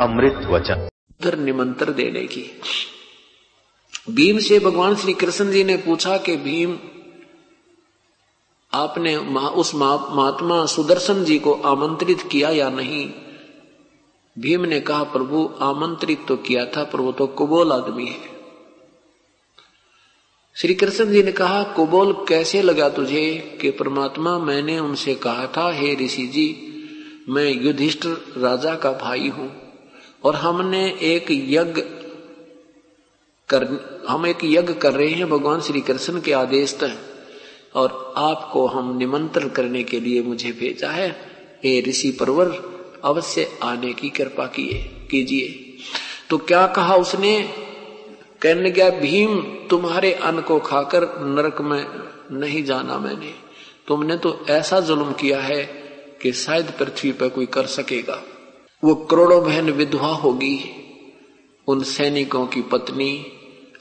अमृत वचन। उधर निमंत्र देने की। भीम से भगवान श्री कृष्ण जी ने पूछा कि भीम, आपने उस महात्मा सुदर्शन जी को आमंत्रित किया या नहीं? भीम ने कहा, प्रभु, आमंत्रित तो किया था, पर वो तो कुबोल आदमी है। श्री कृष्ण जी ने कहा, कुबोल कैसे लगा तुझे कि परमात्मा मैंने उनसे कहा था, हे ऋषि जी, मैं युधिष्ठ राजा का भाई हूँ। और हमने एक यज्ञ कर, हम एक यज्ञ कर रहे हैं भगवान श्री कृष्ण के आदेश तक। और आपको हम निमंत्रण करने के लिए मुझे भेजा है। हे ऋषि परवर, अवश्य आने की कृपा किए, कीजिए। तो क्या कहा उसने? कहने गया भीम, तुम्हारे अन्न को खाकर नरक में नहीं जाना मैंने। तुमने तो ऐसा जुल्म किया है कि शायद पृथ्वी पर कोई कर सकेगा। वो करोड़ों बहन विधवा होगी, उन सैनिकों की पत्नी,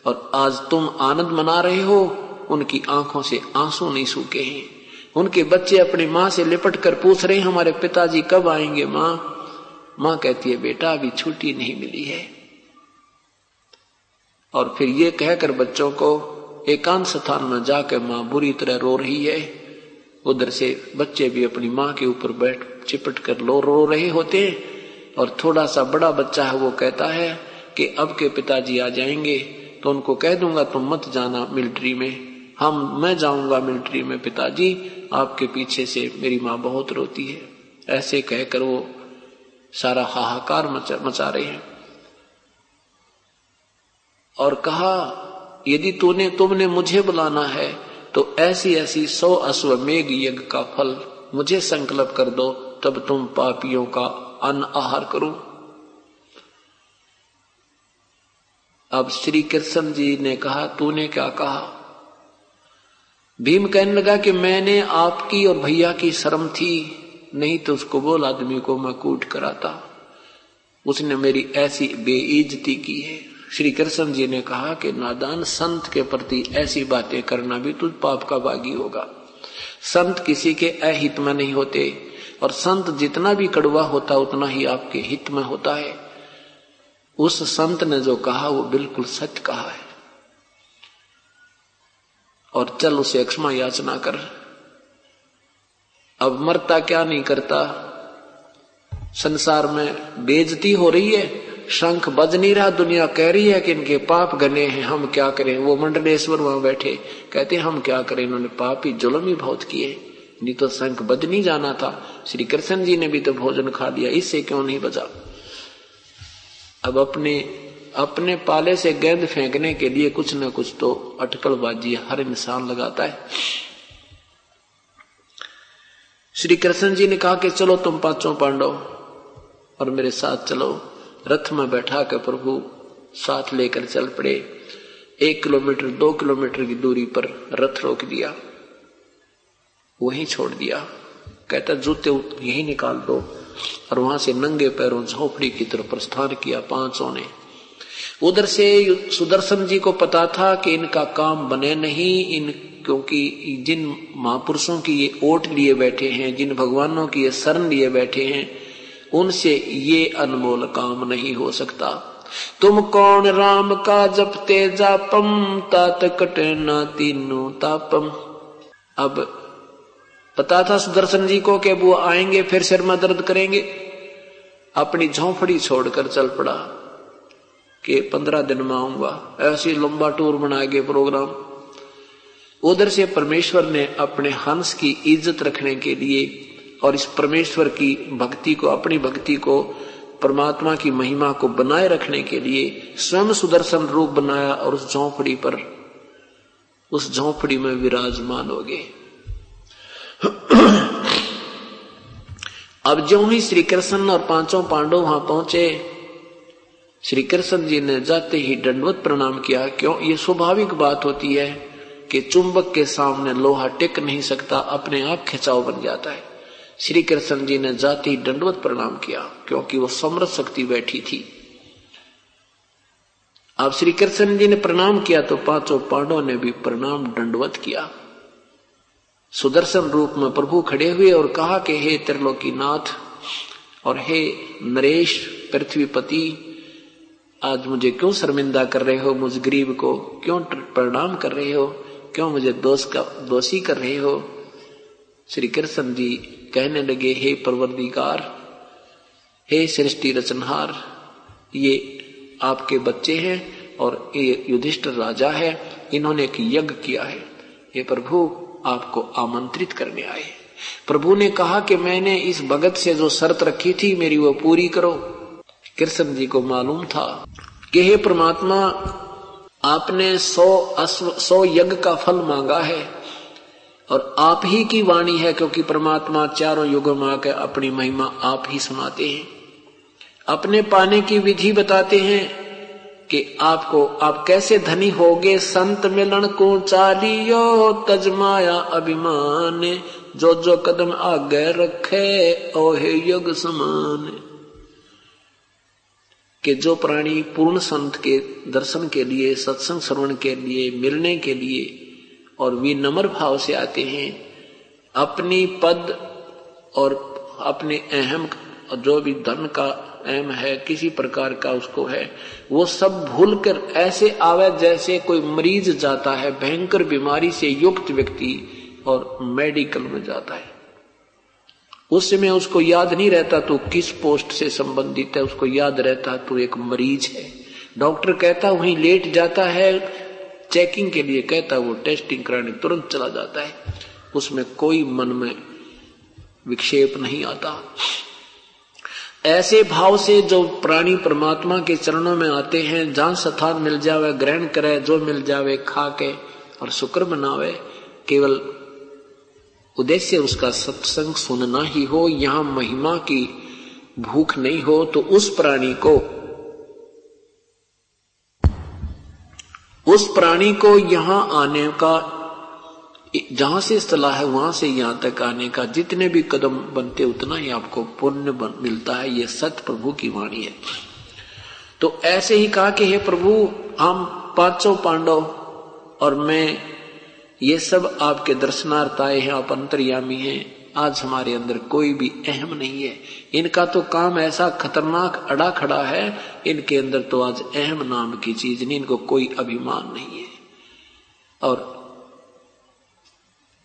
और आज तुम आनंद मना रहे हो, उनकी आँखों से आँसू नहीं सूखे हैं। उनके बच्चे अपनी माँ से लिपट कर पूछ रहे हैं, हमारे पिताजी कब आएँगे माँ? माँ कहती है, बेटा, अभी छुट्टी नहीं मिली है। और फिर ये कहकर बच्चों को एकांत स्थान में जाकर माँ बुरी तरह रो रही है। उधर से बच्चे भी अपनी माँ के ऊपर बैठ, चिपट कर लो, रो रहे होते और थोड़ा सा बड़ा बच्चा है वो कहता है कि अब के पिताजी आ जाएँगे तो उनको कह दूँगा तुम मत जाना मिलिट्री में। हम मैं जाऊँगा मिलिट्री में पिताजी। आपके पीछे से मेरी माँ बहुत रोती है। ऐसे कहकर वो सारा हाहाकार मचा, मचा रहे हैं। और कहा यदि तूने तुमने मुझे बुलाना है तो ऐसी ऐसी सौ अश्वमेघ यज्ञ का फल मुझे संकल्प कर दो तब तुम पापियों का अन्न आहार करो? अब श्री कृष्ण जी ने कहा, तूने क्या कहा? भीम कहने लगा कि मैंने आपकी और भैया की शर्म थी, नहीं तो उसको बोल आदमी को मैं कूट कराता उसने मेरी ऐसी बेइज्जती की है। श्री कृष्ण जी ने कहा कि नादान, संत के प्रति ऐसी बातें करना भी तुझ पाप का बागी होगा। संत किसी के अहित में नहीं होते। और संत जितना भी कड़वा होता उतना ही आपके हित में होता है। उस संत ने जो कहा, वो बिल्कुल सच कहा है। और चल उसे क्षमा याचना कर। अब मरता क्या नहीं करता? संसार में बेजती हो रही है, शंख बज नहीं रहा, दुनिया कह रही है कि इनके पाप गने हैं, हम क्या करें? वो मंडलेश्वर वहाँ बैठे, कहते हम क्या करें? इन्होंने पाप ही जुलम ही बहुत किए। नहीं तो शंख बज नहीं जाना था। श्री कृष्ण जी ने भी तो भोजन खा लिया, इससे क्यों नहीं बजा अब अपने अपने पाले से गेंद फेंकने के लिए कुछ ना कुछ तो अटकलबाजी हर इंसान लगाता है। श्री कृष्ण जी ने कहा कि चलो तुम पाँचों पांडव और मेरे साथ चलो। रथ में बैठा कर प्रभु साथ लेकर चल पड़े। एक किलोमीटर, दो किलोमीटर की दूरी पर रथ रोक दिया। वहीं छोड़ दिया। कहता, जूते यही निकाल दो। और वहाँ से नंगे पैरों झोपड़ी की तरफ़ प्रस्थान किया पाँचों ने उधर से सुदर्शन जी को पता था कि इनका काम बने नहीं, इन, क्योंकि जिन महापुरुषों की ये ओट लिए बैठे हैं, जिन भगवानों की ये शरण लिए बैठे हैं, उनसे ये अनमोल काम नहीं हो सकता। तुम कौन राम का जपते जापम तात कटे ना तीनों तापम। अब पता था सुदर्शन जी को कि वो आएँगे, फिर सिर में दर्द करेंगे। अपनी झोंपड़ी छोड़कर चल पड़ा कि पंद्रह दिन में आऊँगा। ऐसी लंबा टूर बना के प्रोग्राम। उधर से परमेश्वर ने अपने हंस की इज़्ज़त रखने के लिए और इस परमेश्वर की भक्ति को, अपनी भक्ति को, परमात्मा की महिमा को बनाए रखने के लिए स्वयं सुदर्शन रूप बनाया और उस झोंपड़ी पर, उस झोंपड़ी में विराजमान हो गए। अब जो ही श्री कृष्ण और पाँचों पांडव वहाँ पहुँचे, श्री कृष्ण जी ने जाते ही दंडवत प्रणाम किया, क्यों? ये स्वाभाविक बात होती है कि चुंबक के सामने लोहा टिक नहीं सकता, अपने आप खिंचाव बन जाता है। श्री कृष्ण जी ने जाते ही दंडवत प्रणाम किया, क्योंकि वो समृद्ध शक्ति बैठी थी। अब श्री कृष्ण जी ने प्रणाम किया तो पाँचों पांडवों ने भी प्रणाम दंडवत किया। सुदर्शन रूप में प्रभु खड़े हुए और कहा कि हे त्रिलोकी नाथ और हे नरेश, पृथ्वीपति, आज मुझे क्यों शर्मिंदा कर रहे हो? मुझ गरीब को क्यों प्रणाम कर रहे हो? क्यों मुझे दोष का, दोषी कर रहे हो? श्री कृष्ण जी कहने लगे, हे परवरदिगार, हे सृष्टि रचनहार, ये आपके बच्चे हैं और ये युधिष्ठ राजा है, इन्होंने एक यज्ञ किया है। ये प्रभु आपको आमंत्रित करने आए। प्रभु ने कहा कि मैंने इस भगत से जो शर्त रखी थी, मेरी वो पूरी करो। कृष्ण जी को मालूम था कि हे परमात्मा, आपने सौ अश्व, सौ यज्ञ का फल मांगा है और आप ही की वाणी है, क्योंकि परमात्मा चारों युगों में आकर अपनी महिमा आप ही सुनाते हैं। अपने पाने की विधि बताते हैं कि आपको, आप कैसे धनी होगे? संत मिलन को चालियो तजमाया अभिमान। जो जो कदम आगे रखे, ओहे युग समान। कि जो प्राणी पूर्ण संत के दर्शन के लिए, सत्संग श्रवण के लिए, मिलने के लिए और विनम्र भाव से आते हैं, अपनी पद और अपने अहम जो भी धन का अहम है, किसी प्रकार का उसको है। वो सब भूल कर ऐसे आवे जैसे कोई मरीज़ जाता है, भयंकर बीमारी से युक्त व्यक्ति और मेडिकल में जाता है। उस समय उसको याद नहीं रहता तो किस पोस्ट से संबंधित है, उसको याद रहता तो एक मरीज़ है। डॉक्टर कहता वहीं लेट जाता है, चेकिंग के लिए कहता वो टेस्टिंग कराने तुरंत चला जाता है। उसमें कोई मन में विक्षेप नहीं आता। ऐसे भाव से जो प्राणी परमात्मा के चरणों में आते हैं, जहाँ स्थान मिल जावे, ग्रहण करे, जो मिल जावे खा के और शुक्र मनावे, केवल उद्देश्य उसका सत्संग सुनना ही हो, यहाँ महिमा की भूख नहीं हो तो उस प्राणी को, उस प्राणी को यहाँ आने का जहाँ से सलाह है, वहाँ से यहाँ तक आने का जितने भी कदम बनते, उतना ही आपको पुण्य मिलता है। ये सत्य प्रभु की वाणी है। तो ऐसे ही कहा कि, हे प्रभु, हम पाँचों पांडव और मैं, ये सब आपके दर्शनार्थ आए हैं, आप अंतर्यामी हैं। आज हमारे अंदर कोई भी अहम नहीं है। इनका तो काम ऐसा खतरनाक अड़ा खड़ा है, इनके अंदर तो आज अहम नाम की चीज़ नहीं, इनको कोई अभिमान नहीं है। और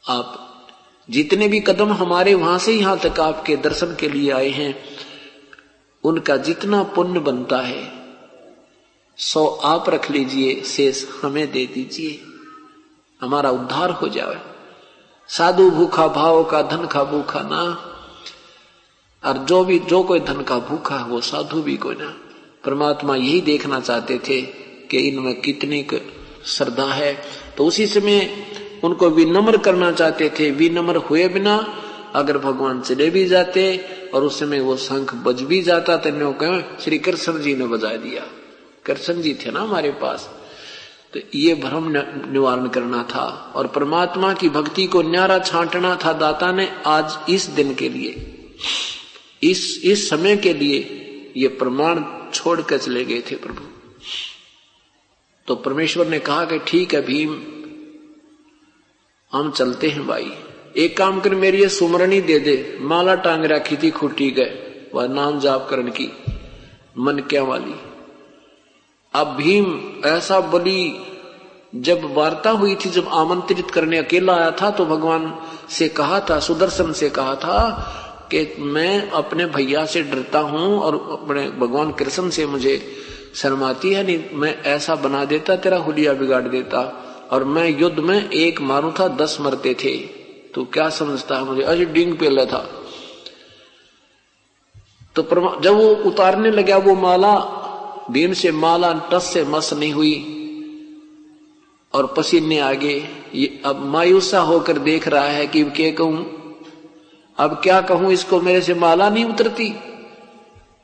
आप जितने भी कदम हमारे वहाँ से यहाँ तक आपके दर्शन के लिए आए हैं, उनका जितना पुण्य बनता है, सो आप रख लीजिए, शेष हमें दे दीजिए। हमारा उद्धार हो जाए साधु भूखा भाव का धन का भूखा ना, और जो भी, जो कोई धन का भूखा वो साधु भी कोई ना। परमात्मा यही देखना चाहते थे कि इनमें कितनी श्रद्धा है। तो उसी समय उनको विनम्र करना चाहते थे, विनम्र हुए बिना अगर भगवान चले भी जाते और उस समय वो शंख बज भी जाता तो कह, श्री कृष्ण जी ने बजा दिया। कृष्ण जी थे ना हमारे पास। तो ये भ्रम निवारण करना था और परमात्मा की भक्ति को न्यारा छांटना था दाता ने आज इस दिन के लिए। इस इस समय के लिए ये प्रमाण छोड़ कर चले गए थे प्रभु। तो परमेश्वर ने कहा कि ठीक है भीम हम चलते हैं भाई। एक काम कर, मेरी ये सुमरणी दे दे। माला टांग रखी थी खुटी गए वह नाम जाप करण की। मन क्या वाली। अब भीम, ऐसा बड़ी जब वार्ता हुई थी, जब आमंत्रित करने अकेला आया था तो भगवान से कहा था, सुदर्शन से कहा था कि मैं अपने भैया से डरता हूँ और अपने भगवान कृष्ण से मुझे शर्माती है, नहीं, मैं ऐसा बना देता, तेरा हुलिया बिगाड़ देता। और मैं युद्ध में एक मारू था, दस मरते थे। तो क्या समझता है मुझे? अजय डिंग पे था। तो जब वो उतारने लगा वो माला, भीम से माला, टस से मस नहीं हुई। और पसीने आगे ये अब मायूसा होकर देख रहा है कि क्या कहूँ? अब क्या कहूँ? इसको मेरे से माला नहीं उतरती।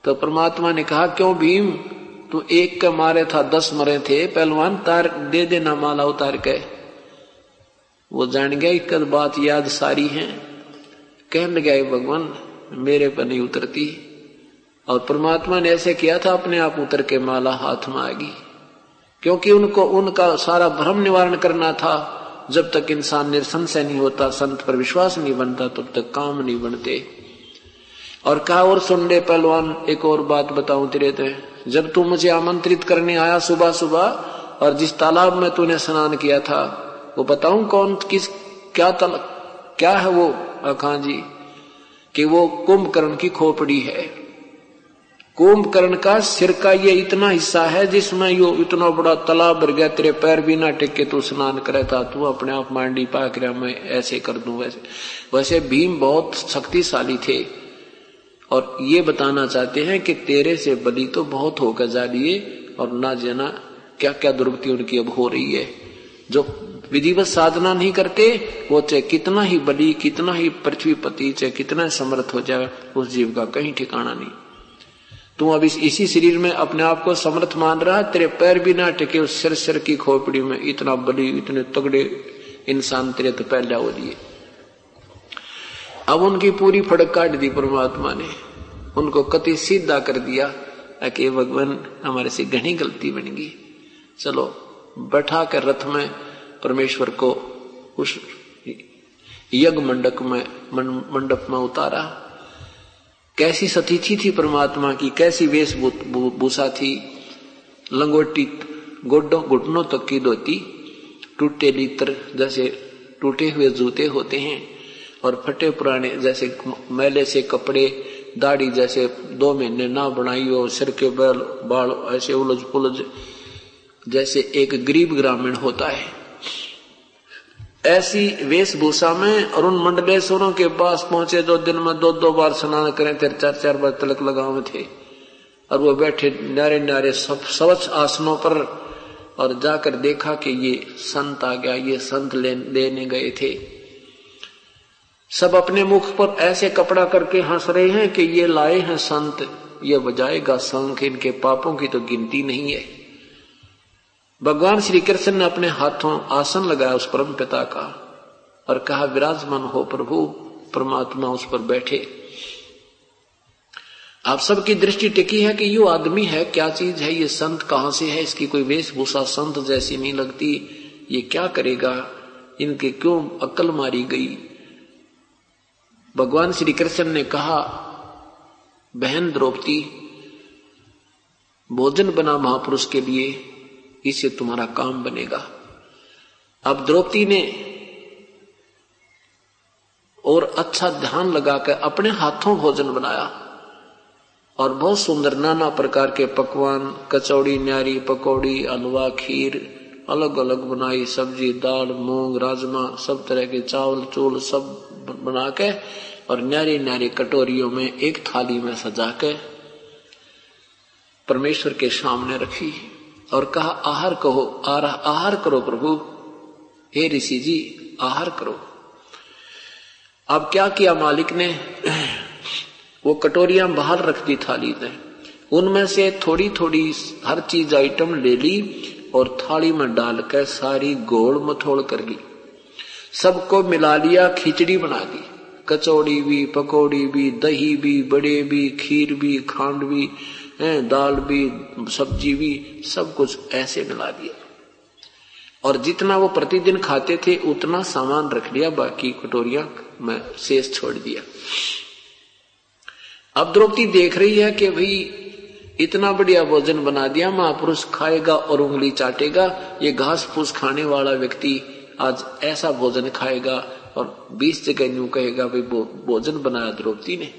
तो परमात्मा ने कहा, क्यों भीम? तू एक के मारे था, दस मरे थे। पहलवान तार दे देना माला उतार के। वो जान गया, एक बात याद सारी है। कहने लगा भगवान, मेरे पर नहीं उतरती। और परमात्मा ने ऐसे किया था, अपने आप उतर के माला हाथ में आ गई। क्योंकि उनको, उनका सारा भ्रम निवारण करना था। जब तक इंसान निसंशय नहीं होता, संत पर विश्वास नहीं बनता, तब तक काम नहीं बनते। और कहा और सुन ले पहलवान, एक और बात बताऊँ तेरे ते। जब तू मुझे आमंत्रित करने आया सुबह सुबह और जिस तालाब में तूने स्नान किया था, वो बताऊँ कौन, किस, क्या तल, क्या है वो, अखा जी? कि वो कुंभकर्ण की खोपड़ी है। कुंभकर्ण का सिर का ये इतना हिस्सा है जिसमें यो इतना बड़ा तालाब भर गया, तेरे पैर भी ना टेके तू स्नान करे था। तू अपने आप मांडी पा कर मैं ऐसे कर दू, वैसे। वैसे भीम बहुत शक्तिशाली थे। और ये बताना चाहते हैं कि तेरे से बली तो बहुत होकर जा लिए और ना जाना क्या क्या दुर्गति उनकी अब हो रही है। जो विधिवत साधना नहीं करते, वो चाहे कितना ही बली, कितना ही पृथ्वी पति, चाहे कितना समर्थ हो जाए, उस जीव का कहीं ठिकाना नहीं। तू अब इस इसी शरीर में अपने आप को समर्थ मान रहा तेरे पैर भी ना टिके उस सिर सिर की खोपड़ी में इतना बड़ी इतने तगड़े इंसान तेरे तो पहले हो दिए। अब उनकी पूरी फड़क काट दी परमात्मा ने। उनको कति सीधा कर दिया कि भगवान, हमारे से घनी गलती बन गई। चलो, बैठा कर रथ में परमेश्वर को उस यज्ञ मंडप में मंडप में उतारा। कैसी सतीथि थी परमात्मा की, कैसी वेशभूषा थी। लंगोटी गोडों घुटनों तक की धोती टूटे लीतर जैसे टूटे हुए जूते होते हैं। और फटे पुराने जैसे मैले से कपड़े, दाढ़ी जैसे दो महीने ना बनाई हो, सिर के बैल, बाल, ऐसे उलझ पुलझ जैसे एक गरीब ग्रामीण होता है। ऐसी वेशभूषा में और उन मंडलेश्वरों के पास पहुँचे जो दिन में दो दो बार स्नान करें थे चार चार बार तिलक लगावे थे। और वो बैठे न्यारे न्यारे सब स्वच्छ आसनों पर और जाकर देखा कि ये संत आ गया, ये संत लेने गए थे। सब अपने मुख पर ऐसे कपड़ा करके हंस रहे हैं कि ये लाए हैं संत। ये बजाएगा संख, इनके पापों की तो गिनती नहीं है। भगवान श्री कृष्ण ने अपने हाथों आसन लगाया उस परम पिता का और कहा, विराजमान हो प्रभु, परमात्मा उस पर बैठे। आप सबकी दृष्टि टिकी है कि यो आदमी है, क्या चीज़ है, ये संत कहाँ से है? इसकी कोई वेशभूषा संत जैसी नहीं लगती। ये क्या करेगा? इनके क्यों अकल मारी गई? भगवान श्री कृष्ण ने कहा, बहन द्रौपदी, भोजन बना महापुरुष के लिए इससे तुम्हारा काम बनेगा। अब द्रौपदी ने और अच्छा ध्यान लगाकर अपने हाथों भोजन बनाया और बहुत सुंदर नाना प्रकार के पकवान, कचौड़ी, न्यारी, पकौड़ी, हलवा, खीर अलग अलग बनाई, सब्ज़ी, दाल, मूंग, राजमा, सब तरह के चावल, चूल सब बना के और न्यारी न्यारी कटोरियों में एक थाली में सजा के परमेश्वर के सामने रखी और कहा, आहार कहो आहार करो प्रभु। हे ऋषि जी, आहार करो। अब क्या किया मालिक ने? वो कटोरियाँ बाहर रख दी थाली ने उनमें से थोड़ी थोड़ी हर चीज़ आइटम ले ली और थाली में डालकर सारी गोल मथोड़ कर ली सबको मिला लिया, खिचड़ी बना दी। कचौड़ी भी, पकौड़ी भी, दही भी, बड़े भी, खीर भी, खांड भी दाल भी, सब्ज़ी भी, सब कुछ ऐसे मिला दिया। और जितना वो प्रतिदिन खाते थे, उतना सामान रख लिया, बाकी कटोरिया में शेष छोड़ दिया। अब द्रौपदी देख रही है कि भाई इतना बढ़िया भोजन बना दिया, महापुरुष खाएगा और उंगली चाटेगा। ये घास फूस खाने वाला व्यक्ति आज ऐसा भोजन खाएगा और बीस जगह यूँ कहेगा, भाई भोजन बनाया द्रौपदी ने।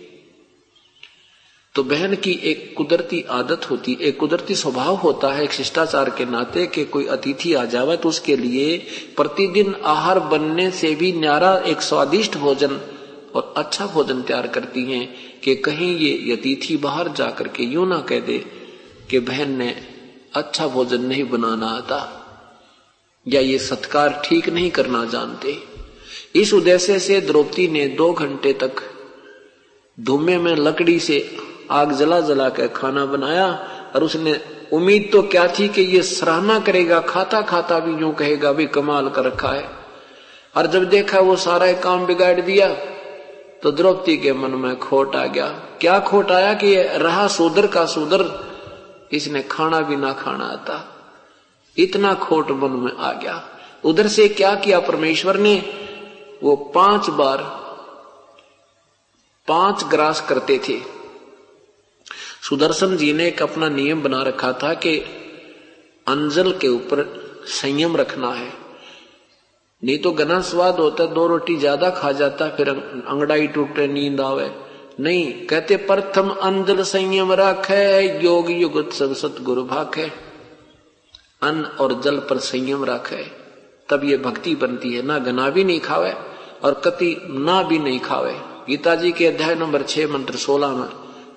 तो बहन की एक कुदरती आदत होती, एक कुदरती स्वभाव होता है, एक शिष्टाचार के नाते कि कोई अतिथि आ जावे तो उसके लिए प्रतिदिन आहार बनने से भी न्यारा एक स्वादिष्ट भोजन और अच्छा भोजन तैयार करती हैं। कि कहीं ये अतिथि बाहर जाकर के यूँ ना कह दे कि बहन ने अच्छा भोजन नहीं बनाना आता, या ये सत्कार ठीक नहीं करना जानते। इस उद्देश्य से द्रौपदी ने दो घंटे तक धुमे में लकड़ी से आग जला जला कर खाना बनाया और उसने, उम्मीद तो क्या थी कि ये सराहना करेगा, खाता खाता भी यूँ कहेगा, भी कमाल कर रखा है। और जब देखा वो सारा काम बिगाड़ दिया तो द्रौपदी के मन में खोट आ गया। क्या खोट आया कि रहा सुदर का सुदर, इसने खाना भी ना खाना आता। इतना खोट मन में आ गया। उधर से क्या किया परमेश्वर ने? वो पाँच बार, पाँच ग्रास करते थे। सुदर्शन जी ने एक अपना नियम बना रखा था कि अंजल के ऊपर संयम रखना है। नहीं तो गना स्वाद होता दो रोटी ज़्यादा खा जाता फिर अंगड़ाई टूटे नींद आवे। नहीं, कहते प्रथम अंजल संयम राखे, योग युगत सब सतगुरु भाखे। अन्न और जल पर संयम रखे। तब ये भक्ति बनती है, ना गना भी नहीं खावे और कति ना भी नहीं खावे। गीता जी के अध्याय नंबर छह मंत्र सोलह में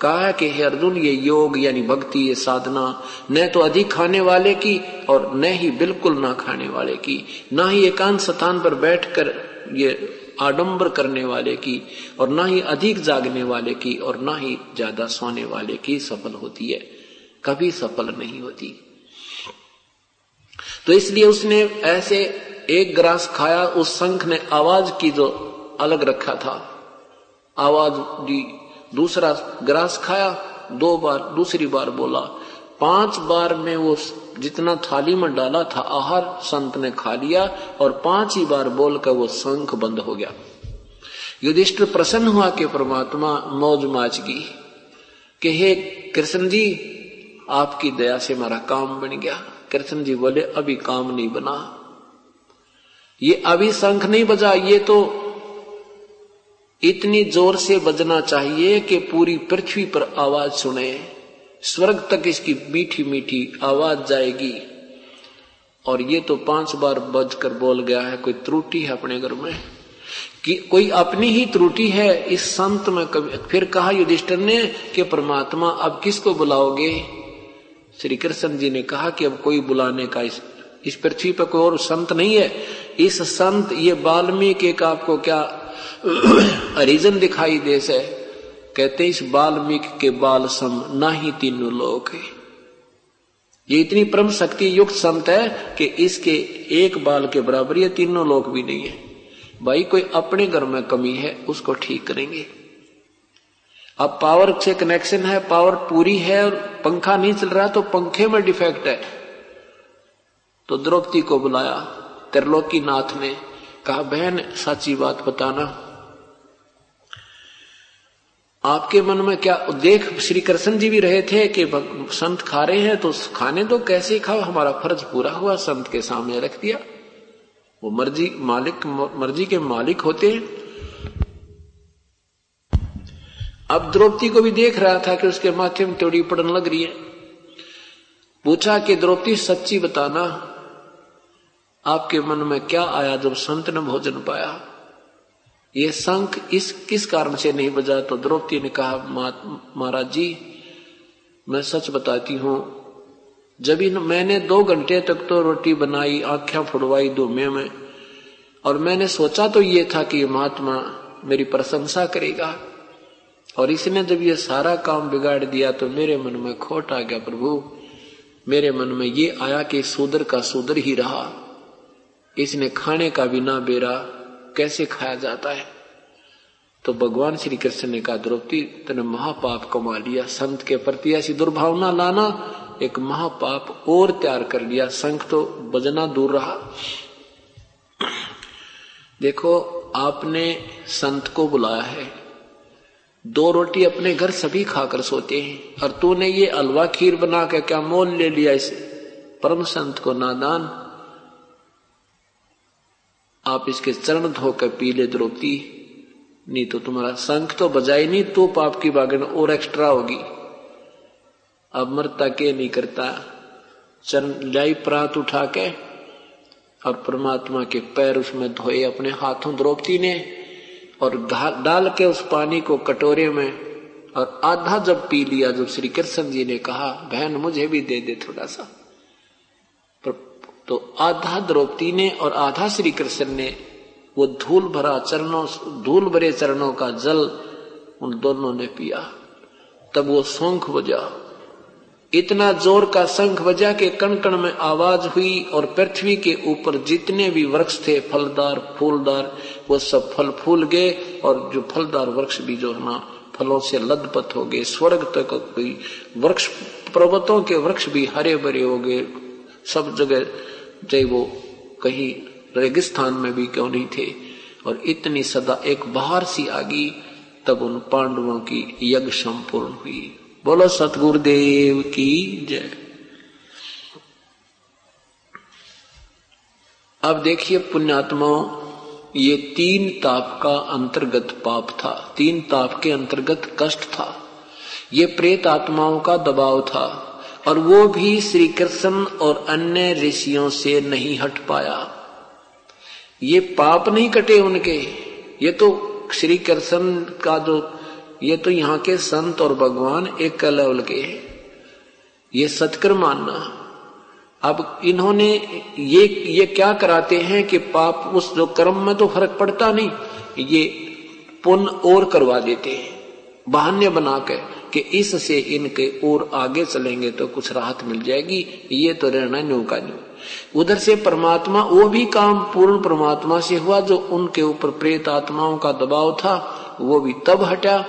कहा कि हे अर्जुन, ये योग यानी भक्ति, ये साधना न तो अधिक खाने वाले की और न ही बिल्कुल ना खाने वाले की, ना ही एकांत स्थान पर बैठकर ये आडंबर करने वाले की और ना ही अधिक जागने वाले की और ना ही ज़्यादा सोने वाले की सफल होती है। कभी सफल नहीं होती। तो इसलिए उसने ऐसे एक ग्रास खाया, उस शंख ने आवाज़ की जो अलग रखा था। आवाज़ दी दूसरा ग्रास खाया, दो बार, दूसरी बार बोला, पाँच बार में वो जितना थाली में डाला था, आहार संत ने खा लिया और पाँच ही बार बोलकर वो शंख बंद हो गया। युधिष्ठ प्रसन्न हुआ कि परमात्मा मौज माच की कि हे कृष्ण जी, आपकी दया से हमारा काम बन गया। कृष्ण जी बोले, अभी काम नहीं बना। ये अभी शंख नहीं बजा, ये तो इतनी ज़ोर से बजना चाहिए कि पूरी पृथ्वी पर आवाज़ सुने। स्वर्ग तक इसकी मीठी मीठी आवाज़ जाएगी। और ये तो पाँच बार बजकर बोल गया है, कोई त्रुटि है अपने घर में? कि कोई अपनी ही त्रुटि है, इस संत में कभी फिर कहा युधिष्ठर ने कि परमात्मा, अब किसको बुलाओगे? श्री कृष्ण जी ने कहा कि अब कोई बुलाने का इस इस पृथ्वी पर कोई और संत नहीं है। इस संत, ये वाल्मीकि का आपको क्या रीजन दिखाई दे से, कहते इस वाल्मीकि के बाल सम, ना ही तीनों लोग है। ये इतनी परम शक्ति युक्त संत है कि इसके एक बाल के बराबर ये तीनों लोग भी नहीं है। भाई, कोई अपने घर में कमी है, उसको ठीक करेंगे। अब पावर से कनेक्शन है पावर पूरी है, और पंखा नहीं चल रहा तो पंखे में डिफेक्ट है। तो द्रौपदी को बुलाया त्रिलोकी नाथ ने कहा, बहन सच्ची बात बताना। आपके मन में क्या देख श्री कृष्ण जी भी रहे थे कि संत खा रहे हैं तो खाने तो कैसे खाओ, हमारा फ़र्ज़ पूरा हुआ, संत के सामने रख दिया। वो मर्ज़ी, मालिक, मर्ज़ी के मालिक होते हैं। अब द्रौपदी को भी देख रहा था कि उसके माथे में त्योड़ी पड़न लग रही है। पूछा कि, द्रौपदी, सच्ची बताना, आपके मन में क्या आया जब संत ने भोजन पाया? ये शंख इस, किस कारण से नहीं बजा? तो द्रौपदी ने कहा महाराज जी, मैं सच बताती हूँ, जब इन, मैंने दो घंटे तक तो रोटी बनाई, आँखें फुड़वाई धूमे में, और मैंने सोचा तो ये था कि महात्मा मेरी प्रशंसा करेगा, और इसने जब ये सारा काम बिगाड़ दिया तो मेरे मन में खोट आ गया, प्रभु। मेरे मन में ये आया कि सुदर का सुदर ही रहा। इसने खाने का भी ना बेरा कैसे खाया जाता है? तो भगवान श्री कृष्ण ने कहा, द्रौपदी, तेने महापाप कमा लिया, संत के प्रति ऐसी दुर्भावना लाना। एक महापाप और तैयार कर लिया संख तो बजना दूर रहा। देखो, आपने संत को बुलाया है। दो रोटी अपने घर सभी खाकर सोते हैं, और तूने ये अलवा खीर बना के क्या मोल ले लिया इस? परम संत को नादान। आप इसके चरण धोकर पी ले द्रौपदी नहीं तो तुम्हारा संख तो बजाई नहीं तो पाप की बागन और एक्स्ट्रा होगी। अब मरता के नहीं करता? चरण लाई प्रात उठा के और परमात्मा के पैर उसमें धोए अपने हाथों द्रौपदी ने और डाल के उस पानी को कटोरे में और आधा जब पी लिया, जब श्री कृष्ण जी ने कहा, बहन, मुझे भी दे दे थोड़ा सा। तो आधा द्रौपदी ने और आधा श्री कृष्ण ने वो धूल भरा चरणों, धूल भरे चरणों का जल उन दोनों ने पिया। तब वो सौंख बजा। इतना ज़ोर का शंख बजा के कण कण में आवाज़ हुई और पृथ्वी के ऊपर जितने भी वृक्ष थे, फलदार, फूलदार, वो सब फल फूल गए और जो फलदार वृक्ष भी जो है ना, फलों से लदपत हो गए, स्वर्ग तक कोई वृक्ष, पर्वतों के वृक्ष भी हरे भरे हो गए। सब जगह चाहे वो कहीं रेगिस्तान में भी क्यों नहीं थे। और इतनी सदा एक बाहर सी आ गई, तब उन पांडवों की यज्ञ संपूर्ण हुई। बोलो सतगुरुदेव की जय। अब देखिए पुण्यात्माओं, ये तीन ताप का अंतर्गत पाप था। तीन ताप के अंतर्गत कष्ट था। ये प्रेत आत्माओं का दबाव था। और वो भी श्री कृष्ण और अन्य ऋषियों से नहीं हट पाया। ये पाप नहीं कटे उनके। ये तो श्री कृष्ण का जो, ये तो यहाँ के संत और भगवान एक लेवल के ये सत्कर मानना। अब इन्होंने ये ये क्या कराते हैं कि पाप उस जो कर्म में तो फ़र्क पड़ता नहीं, ये पुण्य और करवा देते हैं। बहाने बना के कि इससे इनके और आगे चलेंगे तो कुछ राहत मिल जाएगी, ये तो रहना न्यू का न्यू। उधर से परमात्मा, वो भी काम पूर्ण परमात्मा से हुआ जो उनके ऊपर प्रेत आत्माओं का दबाव था, वो भी तब हटा,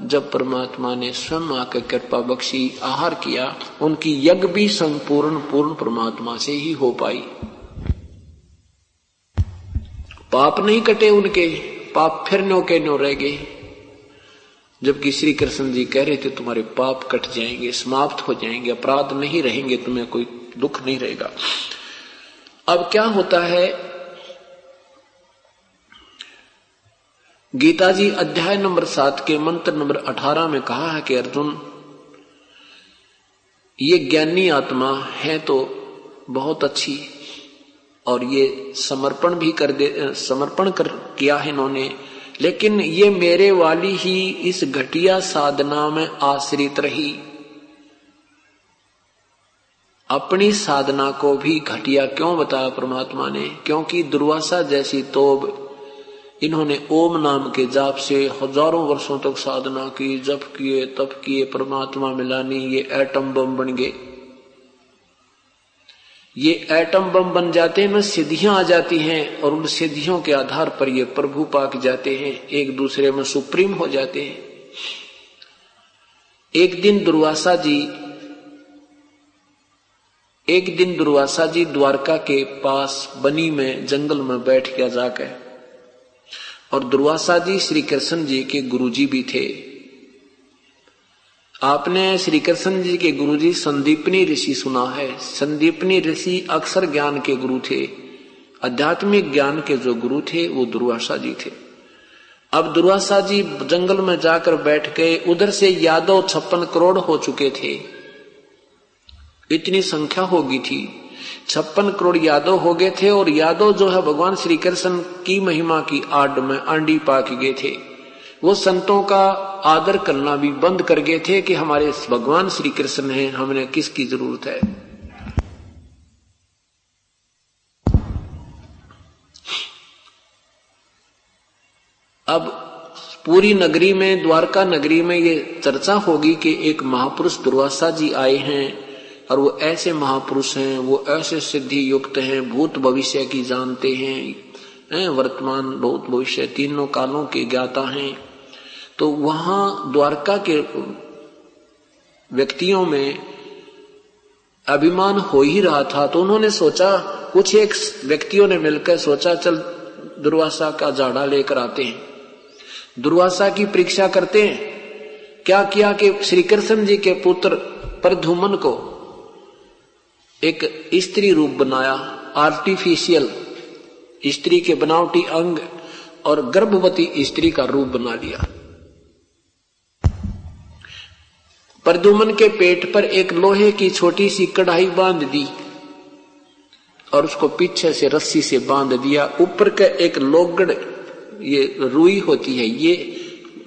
जब परमात्मा ने स्वयं आकर कृपा बख्शी, आहार किया, उनकी यज्ञ भी संपूर्ण पूर्ण परमात्मा से ही हो पाई। पाप नहीं कटे उनके, पाप फिर नो के नो रह गए। जबकि श्री कृष्ण जी कह रहे थे, तुम्हारे पाप कट जाएँगे, समाप्त हो जाएँगे, अपराध नहीं रहेंगे, तुम्हें कोई दुख नहीं रहेगा। अब क्या होता है? गीता जी अध्याय नंबर सात के मंत्र नंबर अठारह में कहा है कि, अर्जुन, ये ज्ञानी आत्मा है तो बहुत अच्छी, और ये समर्पण भी कर दे, समर्पण कर किया है इन्होंने लेकिन ये मेरे वाली ही इस घटिया साधना में आश्रित रही। अपनी साधना को भी घटिया क्यों बताया परमात्मा ने? क्योंकि दुर्वासा जैसी तोब इन्होंने ओम नाम के जाप से हज़ारों वर्षों तक साधना की, जप किए, तप किए, परमात्मा मिलानी, ये एटम बम बन गए। ये एटम बम बन जाते हैं ना सिद्धियाँ आ जाती हैं और उन सिद्धियों के आधार पर ये प्रभु पाक जाते हैं, एक दूसरे में सुप्रीम हो जाते हैं। एक दिन दुर्वासा जी, एक दिन दुर्वासा जी द्वारका के पास बनी में, जंगल में बैठ गया जाकर और दुर्वासा जी श्री कृष्ण जी के गुरुजी भी थे। आपने श्री कृष्ण जी के गुरु जी संदीपनी ऋषि सुना है। संदीपनी ऋषि अक्सर ज्ञान के गुरु थे। आध्यात्मिक ज्ञान के जो गुरु थे, वो दुर्वासा जी थे। अब दुर्वासा जी जंगल में जाकर बैठ गए। उधर से यादव छप्पन करोड़ हो चुके थे। इतनी संख्या होगी थी। छप्पन करोड़ यादव हो गए थे और यादव जो है, भगवान श्री कृष्ण की महिमा की आड में आंडी पाक गए थे। वो संतों का आदर करना भी बंद कर गए थे कि हमारे भगवान श्री कृष्ण हैं, हमने किसकी ज़रूरत है? अब पूरी नगरी में, द्वारका नगरी में ये चर्चा होगी कि एक महापुरुष दुर्वासा जी आए हैं और वो ऐसे महापुरुष हैं, वो ऐसे सिद्धि युक्त हैं, भूत भविष्य की जानते हैं, वर्तमान भूत भविष्य तीनों कालों के ज्ञाता हैं। तो वहाँ द्वारका के व्यक्तियों में अभिमान हो ही रहा था तो उन्होंने सोचा, कुछ एक व्यक्तियों ने मिलकर सोचा, चल दुर्वासा का जाड़ा लेकर आते हैं। दुर्वासा की परीक्षा करते हैं। क्या किया कि श्री कृष्ण जी के पुत्र प्रधुमन को एक स्त्री रूप बनाया आर्टिफिशियल स्त्री के बनावटी अंग और गर्भवती स्त्री का रूप बना लिया। प्रदुमन के पेट पर एक लोहे की छोटी सी कढ़ाई बाँध दी और उसको पीछे से रस्सी से बाँध दिया। ऊपर का एक लोगड़, ये रुई होती है, ये